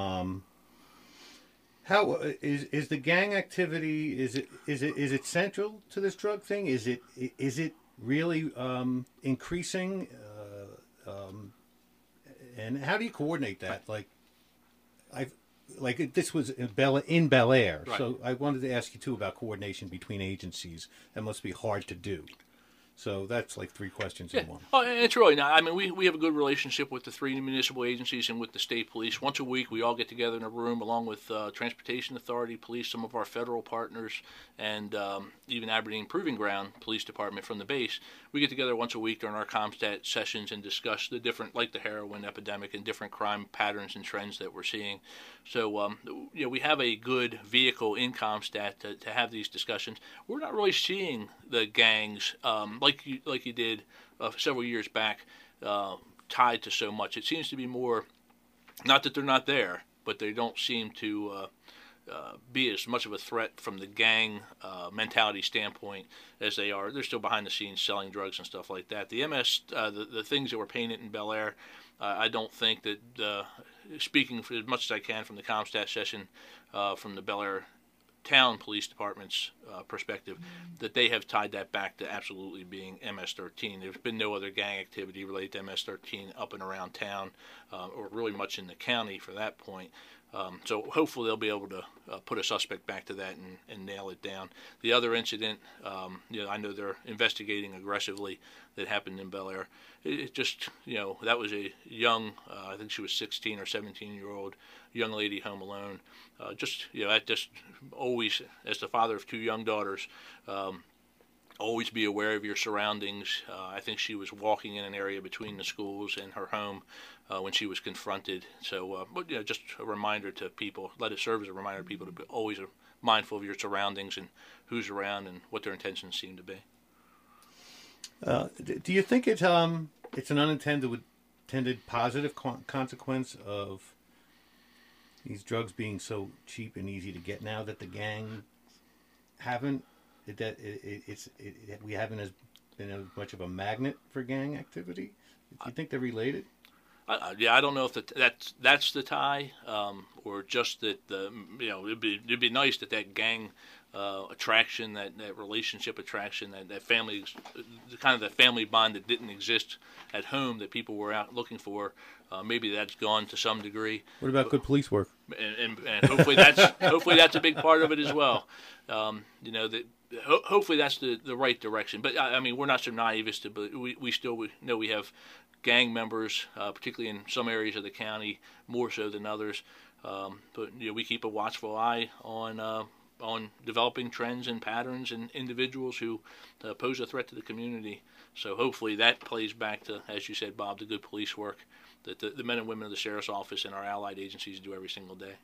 How uh, is is the gang activity? Is it is it is it central to this drug thing? Is it is it really um, increasing? Uh, um, and how do you coordinate that? Like, I've like this was in Bel in Bel Air, right. so I wanted to ask you too about coordination between agencies. That must be hard to do. So that's like three questions yeah. in one. Oh, and it's really not. I mean, we, we have a good relationship with the three municipal agencies and with the state police. Once a week, we all get together in a room along with uh, Transportation Authority, police, some of our federal partners, and um, even Aberdeen Proving Ground Police Department from the base. We get together once a week during our CompStat sessions and discuss the different, like the heroin epidemic and different crime patterns and trends that we're seeing. So, um, you know, we have a good vehicle in CompStat to, to have these discussions. We're not really seeing the gangs um, like you like you did uh, several years back uh, tied to so much. It seems to be more, not that they're not there, but they don't seem to. Uh, uh, be as much of a threat from the gang uh, mentality standpoint as they are. They're still behind the scenes selling drugs and stuff like that. The MS, uh, the, the things that were painted in Bel Air, I don't think that, speaking as much as I can from the CompStat session from the Bel Air town police department's uh, perspective that they have tied that back to absolutely being MS-13. There's been no other gang activity related to MS-13 up and around town, uh, or really much in the county for that point. Um, so hopefully they'll be able to uh, put a suspect back to that and, and nail it down. The other incident, um, you know, I know they're investigating aggressively that happened in Bel Air. It, it just, you know, that was a young, uh, I think she was 16 or 17 year old young lady home alone. Uh, just, you know, that just always, as the father of two young daughters, um, always be aware of your surroundings. Uh, I think she was walking in an area between the schools and her home uh, when she was confronted. So, uh, but you know, just a reminder to people. Let it serve as a reminder to people to be always mindful of your surroundings and who's around and what their intentions seem to be. Uh, do you think it's um it's an unintended intended positive consequence of these drugs being so cheap and easy to get now that the gang haven't that it, it, it's it, we haven't as been as much of a magnet for gang activity? Do you think they're related? Uh, yeah, I don't know if that, that's that's the tie, um, or just that the you know it'd be it'd be nice that that gang uh, attraction, that, that relationship attraction, that, that family, kind of that family bond that didn't exist at home that people were out looking for. Uh, maybe that's gone to some degree. What about good police work? And, and, and hopefully that's hopefully that's a big part of it as well. Um, you know that ho- hopefully that's the, the right direction. But I, I mean, we're not so naive as to but we we still we know we have gang members, uh, particularly in some areas of the county, more so than others. Um, but you know, we keep a watchful eye on uh, on developing trends and patterns and individuals who uh, pose a threat to the community. So hopefully that plays back to, as you said, Bob, the good police work that the, the men and women of the sheriff's office and our allied agencies do every single day.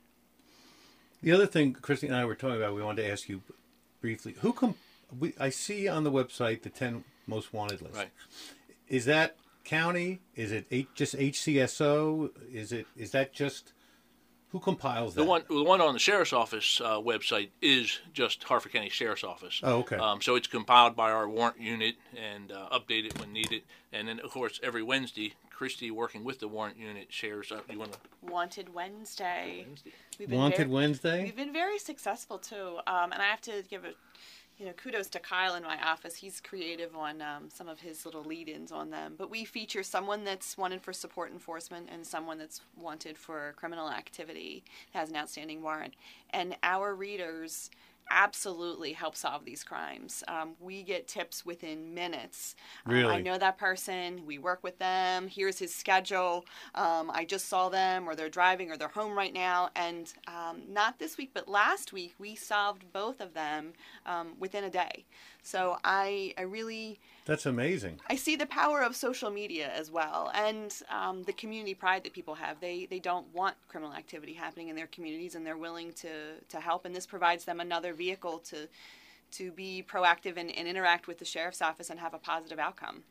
The other thing Cristie and I were talking about, we wanted to ask you briefly, who come? We, I see on the website the ten most wanted list. Right. Is that county? Is it H, just HCSO? Is it is that just who compiles that? The one, the one on the sheriff's office uh, website is just Harford County Sheriff's Office. Oh, okay. Um, so it's compiled by our warrant unit and uh, updated when needed. And then, of course, every Wednesday, Cristie, working with the warrant unit, shares up. You want to Wanted Wednesday. Wednesday? We've been Wanted very- Wednesday. We've been very successful too, um, and I have to give a you know kudos to Kyle in my office. He's creative on um, some of his little lead-ins on them. But we feature someone that's wanted for support enforcement and someone that's wanted for criminal activity has an outstanding warrant, and our readers absolutely help solve these crimes. Um, we get tips within minutes. Um, I know that person. We work with them. Here's his schedule. Um, I just saw them, or they're driving, or they're home right now. And um, not this week, but last week, we solved both of them um, within a day. So I, I really, That's amazing. I see the power of social media as well, and um, the community pride that people have. They they don't want criminal activity happening in their communities, and they're willing to to help. And this provides them another vehicle to to be proactive and, and interact with the sheriff's office and have a positive outcome.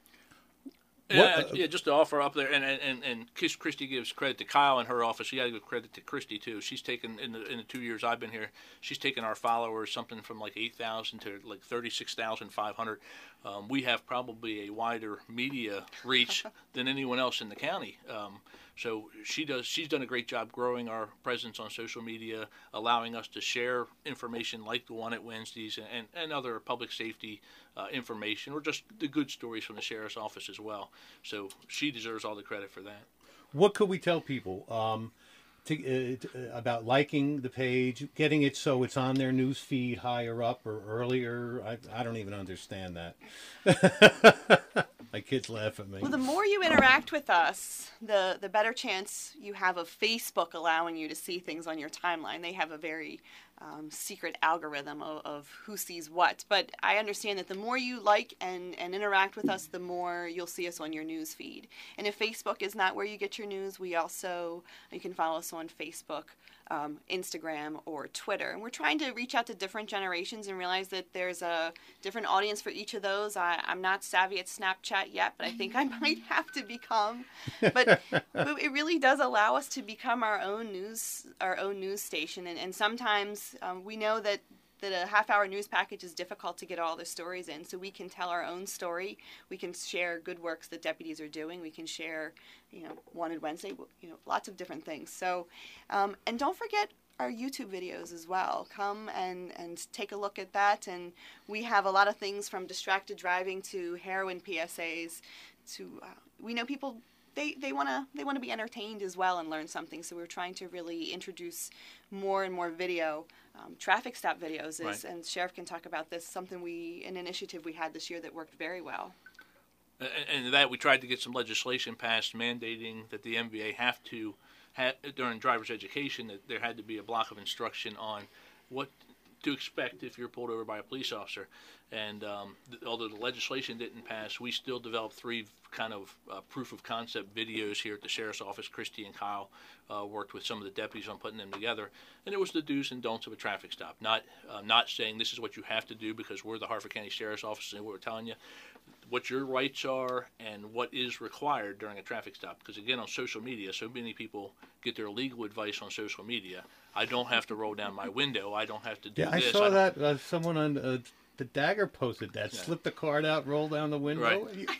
Yeah, What- yeah, just to offer up there, and and and, Cristie gives credit to Kyle and her office. You got to give credit to Cristie too. She's taken in the in the two years I've been here, she's taken our followers something from like eight thousand to like thirty six thousand five hundred. Um, we have probably a wider media reach than anyone else in the county. Um, so she does. She's done a great job growing our presence on social media, allowing us to share information like the one at Wednesdays and, and, and other public safety uh, information, or just the good stories from the sheriff's office as well. So she deserves all the credit for that. What could we tell people um, to, uh, to, uh, about liking the page, getting it so it's on their news feed higher up or earlier? I, I don't even understand that. My kids laugh at me. Well, the more you interact with us, the the better chance you have of Facebook allowing you to see things on your timeline. They have a very um, secret algorithm of, of who sees what. But I understand that the more you like and, and interact with us, the more you'll see us on your news feed. And if Facebook is not where you get your news, we also you can follow us on Facebook. Um, Instagram or Twitter, and we're trying to reach out to different generations and realize that there's a different audience for each of those. I, I'm not savvy at Snapchat yet, but I think I might have to become. But, but it really does allow us to become our own news, our own news station, and, and sometimes um, we know that that a half hour news package is difficult to get all the stories in. So we can tell our own story. We can share good works that deputies are doing. We can share you know wanted wednesday you know lots of different things. So um, and don't forget our youtube videos as well. Come and and take a look at that. And we have a lot of things from distracted driving to heroin psas to uh, we know people they, they want to they want to be entertained as well and learn something. So we're trying to really introduce more and more video, um, traffic stop videos. Is, Right. And sheriff can talk about this. Something we an initiative we had this year that worked very well. And, and that we tried to get some legislation passed mandating that the MVA have to have during driver's education that there had to be a block of instruction on what to expect if you're pulled over by a police officer. And um, th- although the legislation didn't pass, we still developed three kind of uh, proof of concept videos here at the sheriff's office. Cristie and Kyle uh, worked with some of the deputies on putting them together, and it was the do's and don'ts of a traffic stop. Not uh, not saying this is what you have to do because we're the Harford County Sheriff's Office and we're telling you what your rights are and what is required during a traffic stop. Because again, on social media, so many people get their legal advice on social media. I don't have to roll down my window. I don't have to do yeah, I saw don't- that uh, someone on uh, the Dagger posted that. Slip the card out, roll down the window. Right. You-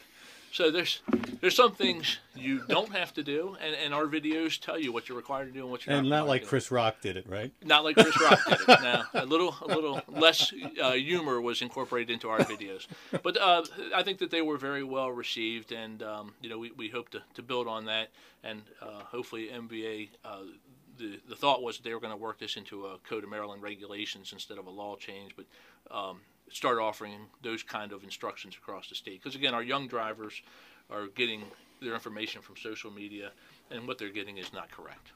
So there's there's some things you don't have to do, and, and our videos tell you what you're required to do and what you're and not. not like to do. Chris Rock did it, right? Not like Chris Rock did it. Now a little, a little less uh, humor was incorporated into our videos, but uh, I think that they were very well received, and um, you know we, we hope to, to build on that, and uh, hopefully MVA. The, the thought was that they were going to work this into a Code of Maryland regulations instead of a law change, but um, start offering those kind of instructions across the state. Because again, our young drivers are getting their information from social media, and what they're getting is not correct.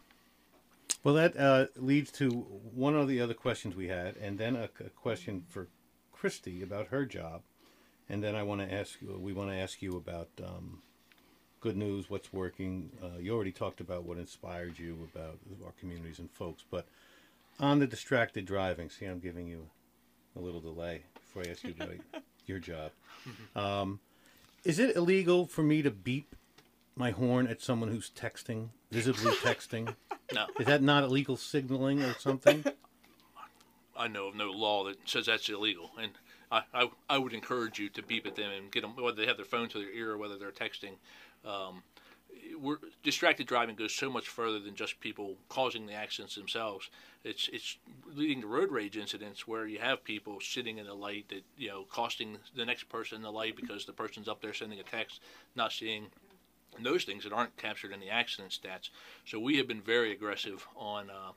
Well, that uh, leads to one of the other questions we had, and then a, a question for Cristie about her job, and then I want to ask you. We want to ask you about um, good news, what's working. Uh, you already talked about what inspired you about our communities and folks, but on the distracted driving. See, I'm giving you a little delay before I ask you about your job. Um, is it illegal for me to beep my horn at someone who's texting, visibly texting? No. Is that not illegal signaling or something? I know of no law that says that's illegal, and I, I, I would encourage you to beep at them and get them whether they have their phone to their ear or whether they're texting. Um, we're, distracted driving goes so much further than just people causing the accidents themselves. It's it's leading to road rage incidents where you have people sitting in a light that you know costing the next person the light because the person's up there sending a text, not seeing those things that aren't captured in the accident stats. So we have been very aggressive on uh,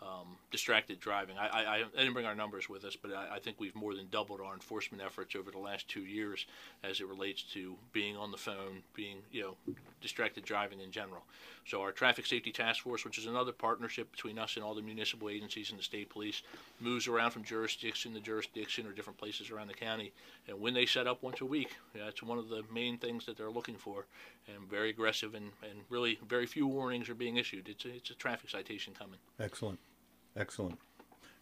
um, distracted driving. I, I, I didn't bring our numbers with us, but I, I think we've more than doubled our enforcement efforts over the last two years as it relates to being on the phone, being you know distracted driving in general. So our traffic safety task force, which is another partnership between us and all the municipal agencies and the state police, moves around from jurisdiction to jurisdiction or different places around the county. And when they set up once a week, that's one of the main things that they're looking for. And very aggressive, and, and really very few warnings are being issued. It's a, it's a traffic citation coming. Excellent. Excellent.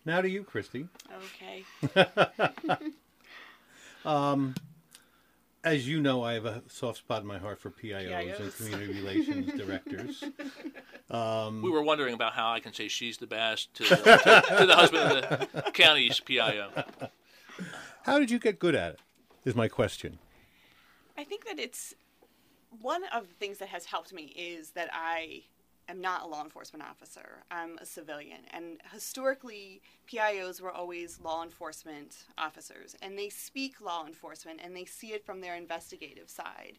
Now to you, Cristie. Okay. Um, As you know, I have a soft spot in my heart for PIOs, and community relations directors. Um, we were wondering about how I can say she's the best to the, to, to the husband of the county's PIO. How did you get good at it? Is my question. I think that it's one of the things that has helped me is that I am not a law enforcement officer. I'm a civilian. And historically, PIOs were always law enforcement officers. And they speak law enforcement and they see it from their investigative side.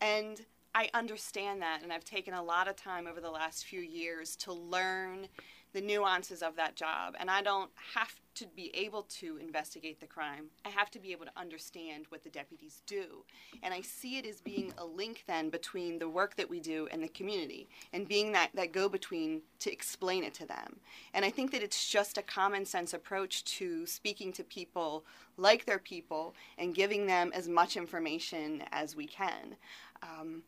And I understand that. And I've taken a lot of time over the last few years to learn the nuances of that job. And I don't have to be able to investigate the crime. I have to be able to understand what the deputies do. And I see it as being a link then between the work that we do and the community and being that, that go between to explain it to them. And I think that it's just a common sense approach to speaking to people like they're people and giving them as much information as we can. Um,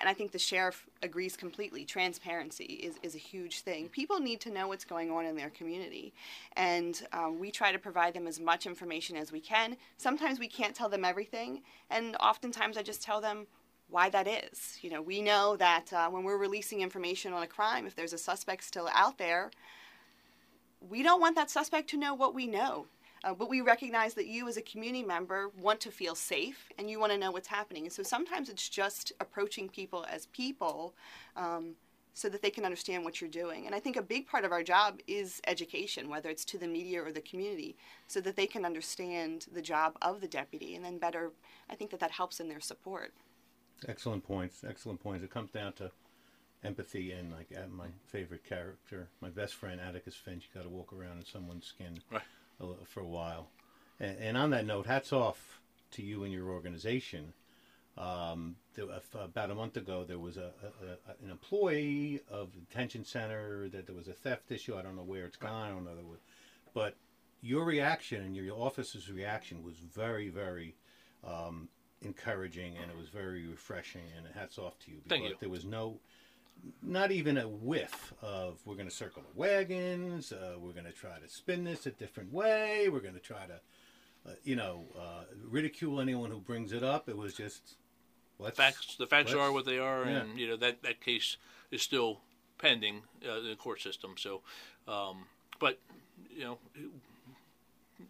and I think the sheriff agrees completely. Transparency is, is a huge thing. People need to know what's going on in their community. And um, we try to provide them as much information as we can. Sometimes we can't tell them everything. And oftentimes I just tell them why that is. You know, we know that uh, when we're releasing information on a crime, if there's a suspect still out there, we don't want that suspect to know what we know. Uh, but we recognize that you, as a community member, want to feel safe and you want to know what's happening. And so sometimes it's just approaching people as people um, so that they can understand what you're doing. And I think a big part of our job is education, whether it's to the media or the community, so that they can understand the job of the deputy. And then better, I think that that helps in their support. Excellent points. Excellent points. It comes down to empathy and like uh, my favorite character, my best friend Atticus Finch. You got to walk around in someone's skin Right. For a while. And, and on that note, hats off to you and your organization. Um, there, about a month ago, there was a, a, a, an employee of the detention center that there was a theft issue. I don't know where it's gone. I don't know. Was, but your reaction and your office's reaction was very, very um, encouraging, and it was very refreshing. And hats off to you because Thank you. there was no, not even a whiff of we're going to circle the wagons. Uh, we're going to try to spin this a different way. We're going to try to, uh, you know, uh, ridicule anyone who brings it up. It was just let's Facts, the facts are what they are, yeah. and you know that that case is still pending uh, in the court system. So, um, but you know,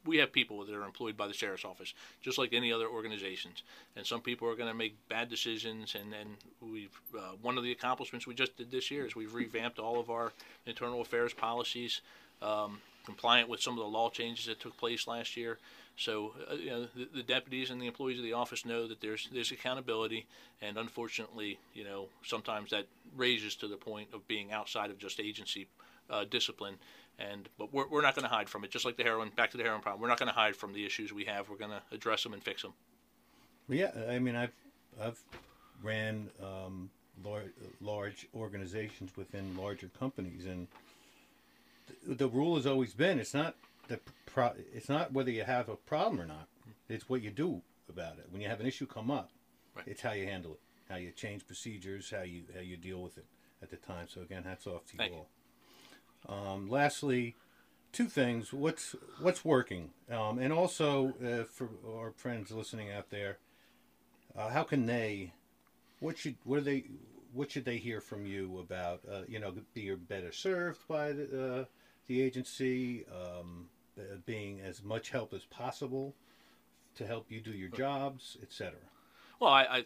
we have people that are employed by the sheriff's office, just like any other organizations. And some people are going to make bad decisions. And then we've uh, one of the accomplishments we just did this year is we've revamped all of our internal affairs policies, um, compliant with some of the law changes that took place last year. So uh, you know, the, the deputies and the employees of the office know that there's there's accountability, and unfortunately, you know, sometimes that raises to the point of being outside of just agency uh, discipline. And but we're, we're not going to hide from it. Just like the heroin, back to the heroin problem, we're not going to hide from the issues we have. We're going to address them and fix them. Well, yeah, I mean, I've I've ran um, large, large organizations within larger companies, and the, the rule has always been it's not the pro, it's not whether you have a problem or not. It's what you do about it. When you have an issue come up, Right. it's how you handle it, how you change procedures, how you how you deal with it at the time. So again, hats off to you Thank you. Um, lastly, two things: what's what's working, um, and also uh, for our friends listening out there, uh, how can they, what should what are they, what should they hear from you about? Uh, you know, be better served by the uh, the agency, um, uh, being as much help as possible to help you do your jobs, etc. Well, I, I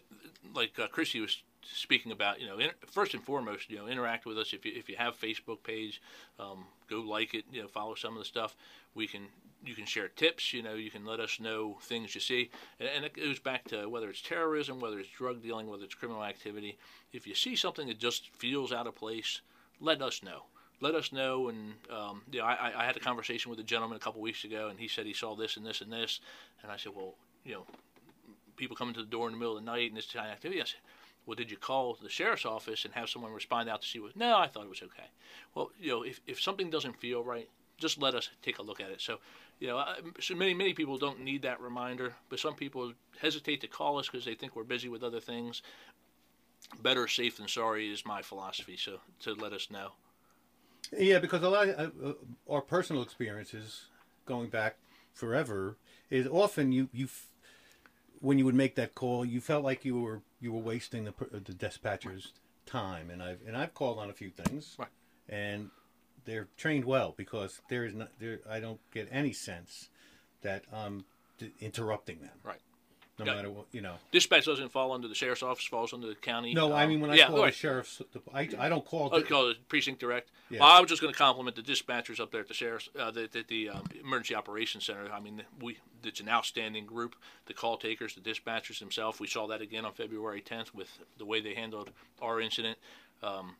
like uh, Chrissy was speaking about. You know, first and foremost, you know, interact with us. If you if you have Facebook page, um, go like it. You know, follow some of the stuff. We can you can share tips. You know, you can let us know things you see, and, and it goes back to whether it's terrorism, whether it's drug dealing, whether it's criminal activity. If you see something that just feels out of place, let us know. Let us know, and um, you know, I, I had a conversation with a gentleman a couple weeks ago, and he said he saw this and this and this, and I said, well, you know, people coming to the door in the middle of the night and this kind of activity. I said, well, did you call the sheriff's office and have someone respond out to see what? No, I thought it was okay. Well, you know, if, if something doesn't feel right, just let us take a look at it. So, you know, so many many people don't need that reminder, but some people hesitate to call us because they think we're busy with other things. Better safe than sorry is my philosophy. So to let us know. Yeah, because a lot of uh, uh, our personal experiences going back forever is often you you when you would make that call, you felt like you were you were wasting the the dispatcher's time, and I've and I've called on a few things, Right. and they're trained well because there is not there I don't get any sense that I'm d- interrupting them, Right. No Yeah. matter what you know. Dispatch doesn't fall under the sheriff's office; falls under the county. No, I Um, mean when I yeah, call right. the sheriff's, I, I don't call. Oh, call it precinct direct. Yeah. Well, I was just going to compliment the dispatchers up there at the sheriff's, uh, the, the, the um, emergency operations center. I mean, we it's an outstanding group. The call takers, the dispatchers themselves. We saw that again on February 10th with the way they handled our incident. Um,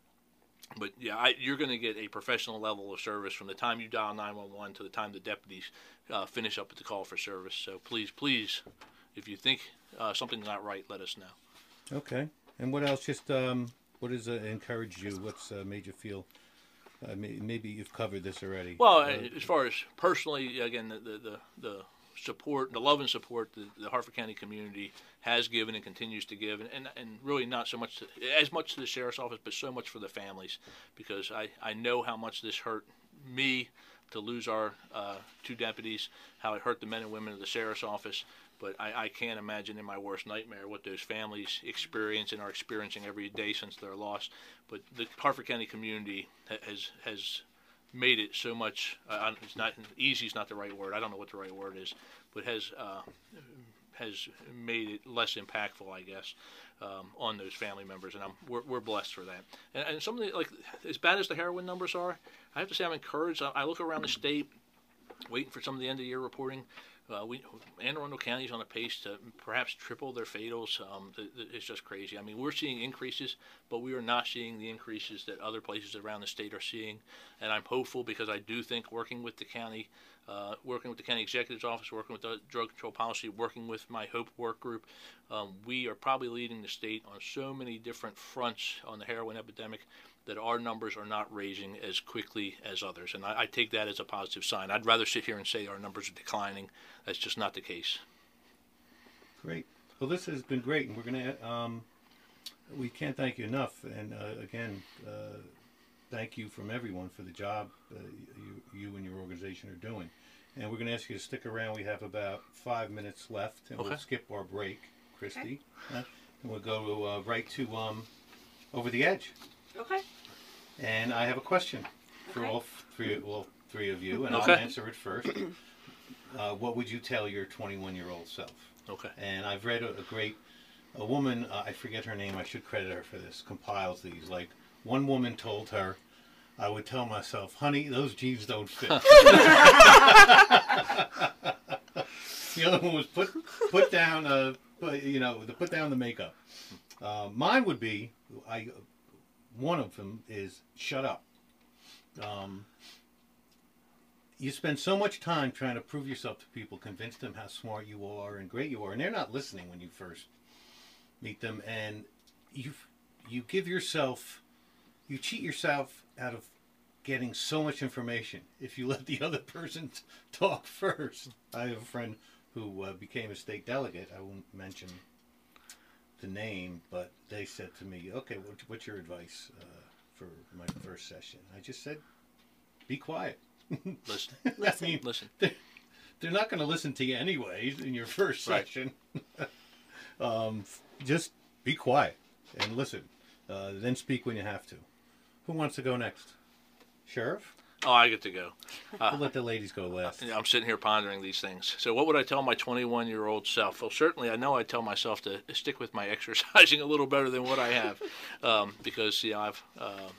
but yeah, I, you're going to get a professional level of service from the time you dial 911 to the time the deputies uh, finish up with the call for service. So please, please, if you think uh, something's not right, let us know. Okay. And what else? Just um, what has uh, encouraged you? What's uh, made you feel? Uh, may, maybe you've covered this already. Well, Uh, as far as personally, again, the the, the, the support, the love and support the, the Harford County community has given and continues to give, and, and, and really not so much to, as much to the sheriff's office, but so much for the families, because I, I know how much this hurt me to lose our uh, two deputies, how it hurt the men and women of the sheriff's office. But I, I can't imagine in my worst nightmare what those families experience and are experiencing every day since their loss. But the Harford County community has has made it so much. Uh, it's not easy. Is not the right word. I don't know what the right word is, but has uh, has made it less impactful, I guess, um, on those family members, and I'm we're, we're blessed for that. And, and some of the like as bad as the heroin numbers are, I have to say I'm encouraged. I, I look around the state, waiting for some of the end of year reporting. Uh, we Anne Arundel County is on a pace to perhaps triple their fatals. Um, th- th- it's just crazy. I mean, we're seeing increases, but we are not seeing the increases that other places around the state are seeing. And I'm hopeful because I do think working with the county, uh, working with the county executive's office, working with the drug control policy, working with my Hope work group, um, we are probably leading the state on so many different fronts on the heroin epidemic that our numbers are not raising as quickly as others. And I, I take that as a positive sign. I'd rather sit here and say our numbers are declining. That's just not the case. Great. Well, this has been great, and we're gonna. Um, we can't thank you enough. And uh, again, uh, thank you from everyone for the job uh, you, you and your organization are doing. And we're gonna ask you to stick around. We have about five minutes left, and we'll skip our break, Cristie. Uh, and we'll go to, uh, right to um, over the edge. Okay. And I have a question for Okay. all three, all three of you, and Okay. I'll answer it first. uh, what would you tell your 21 year old self? Okay. And I've read a, a great, a woman, uh, I forget her name, I should credit her for this, compiles these. Like, one woman told her, I would tell myself, honey, those jeans don't fit. the other one was put put down, uh, put, you know, the put down the makeup. Uh, mine would be, I, one of them is shut up. Um, you spend so much time trying to prove yourself to people, convince them how smart you are and great you are, and they're not listening when you first meet them, and you you give yourself, you cheat yourself out of getting so much information if you let the other person talk first. I have a friend who uh, became a state delegate. I won't mention the name, but they said to me, "Okay, what, what's your advice uh, for my first session?" I just said, "Be quiet." Listen. I mean, Listen. they're, they're not going to listen to you anyways in your first Right. session. um, just be quiet and listen. Uh, then speak when you have to. Who wants to go next? Sheriff? Oh, I get to go. we'll let the ladies go last. I'm sitting here pondering these things. So, what would I tell my 21 year old self? Well, certainly, I know I tell myself to stick with my exercising a little better than what I have, um, because you know I've um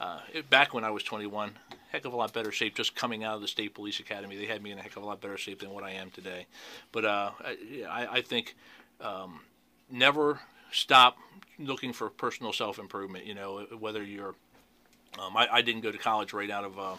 uh, back when I was 21, heck of a lot better shape. Just coming out of the state police academy, they had me in a heck of a lot better shape than what I am today. But uh, I, I, I think um, never stop looking for personal self improvement. You know, whether you're um, I, I didn't go to college right out of. Uh,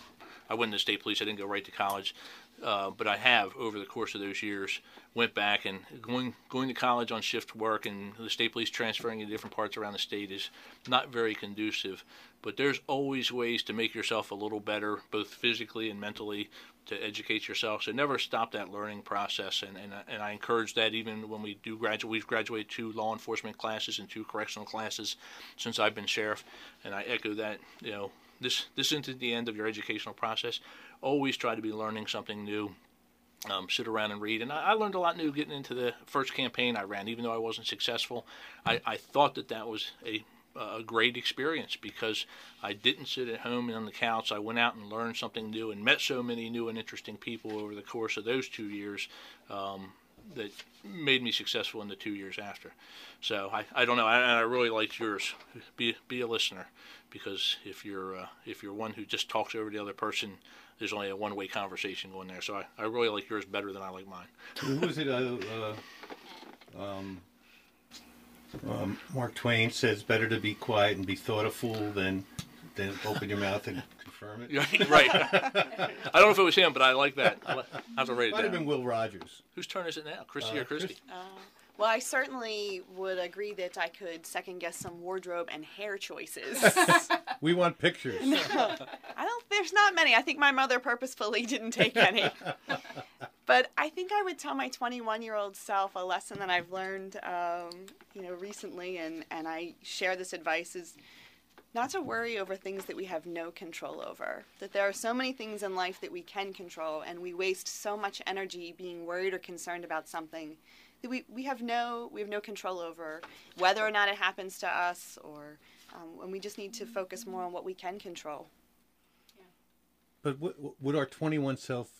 I went into state police. I didn't go right to college, uh, but I have over the course of those years went back and going going to college on shift work and the state police transferring to different parts around the state is not very conducive. But there's always ways to make yourself a little better, both physically and mentally, to educate yourself. So never stop that learning process, and and, and I encourage that even when we do graduate. We've graduated two law enforcement classes and two correctional classes since I've been sheriff, and I echo that. You know, this this isn't the end of your educational process. Always try to be learning something new. Um, sit around and read, and I, I learned a lot new getting into the first campaign I ran. Even though I wasn't successful, I, I thought that that was a a great experience because I didn't sit at home on the couch. I went out and learned something new and met so many new and interesting people over the course of those two years um, that made me successful in the two years after. So I, I don't know. I, I really liked yours. Be be a listener because if you're uh, if you're one who just talks over the other person, there's only a one way conversation going there. So I, I really like yours better than I like mine. Who was it? Uh, uh, um, um, Mark Twain says, "Better to be quiet and be thought a fool than than open your mouth and confirm it." right. I don't know if it was him, but I like that. I have to write it Might have down. been Will Rogers. Whose turn is it now? Cristie Uh, or Cristie? Cristie. Well, I certainly would agree that I could second guess some wardrobe and hair choices. We want pictures. I don't. There's not many. I think my mother purposefully didn't take any. But I think I would tell my 21 year old self a lesson that I've learned, um, you know, recently, and and I share this advice is not to worry over things that we have no control over. That there are so many things in life that we can control, and we waste so much energy being worried or concerned about something that we, we have no we have no control over whether or not it happens to us or um, and we just need to focus more on what we can control. But w- would our 21 self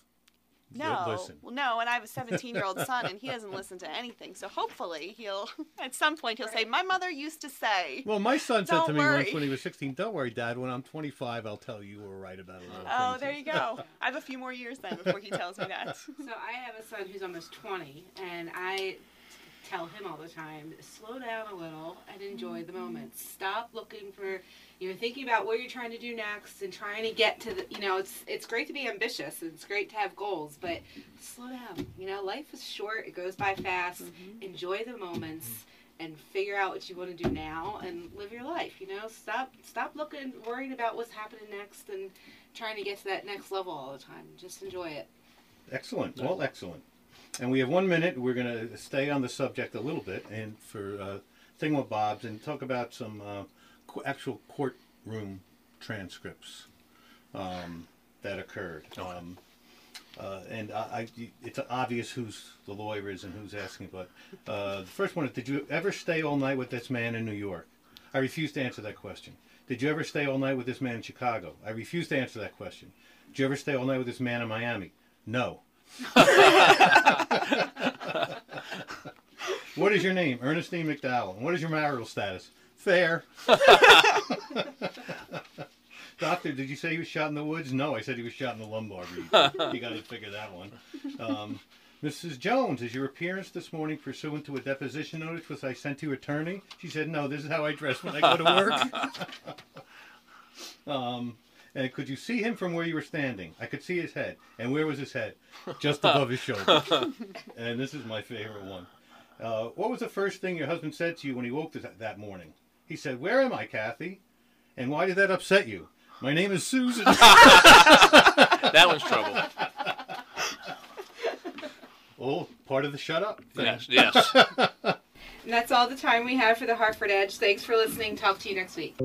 No, listen? well, no, and I have a 17 year old son, and he doesn't listen to anything. So hopefully he'll, at some point, he'll say, "My mother used to say." Well, my son said to Don't me once when he was 16, "Don't worry, Dad. When I'm 25, I'll tell you you were right about a lot of Oh, things." there you go. I have a few more years then before he tells me that. So I have a son who's almost 20, and I tell him all the time, slow down a little and enjoy the mm-hmm. moment. Stop looking for, you know, thinking about what you're trying to do next and trying to get to the, you know, it's it's great to be ambitious. It's great to have goals, but slow down. You know, life is short. It goes by fast. Mm-hmm. Enjoy the moments. And figure out what you want to do now, and live your life. You know, stop stop looking, worrying about what's happening next, and trying to get to that next level all the time. Just enjoy it. Excellent. Well, excellent. And we have one minute. We're going to stay on the subject a little bit and for uh, thingamabobs and talk about some uh, qu- actual courtroom transcripts um, that occurred. Um, uh, and I, I, it's obvious who's the lawyer is and who's asking. But uh, the first one is: Did you ever stay all night with this man in New York? I refuse to answer that question. Did you ever stay all night with this man in Chicago? I refuse to answer that question. Did you ever stay all night with this man in Miami? No. what is your name? Ernestine McDowell. What is your marital status? Fair. Doctor, did you say he was shot in the woods? No, I said he was shot in the lumbar region. you got to figure that one. Um, Mrs. Jones, is your appearance this morning pursuant to a deposition notice which I sent to your attorney? She said, no, this is how I dress when I go to work. um, and could you see him from where you were standing? I could see his head. And where was his head? Just above his shoulder. and this is my favorite one. Uh, what was the first thing your husband said to you when he woke this, that morning? He said, Where am I, Kathy? And why did that upset you? My name is Susan. That one's trouble. oh, part of the shut up. thing. Yes, yes. And that's all the time we have for the Harford Edge. Thanks for listening. Talk to you next week.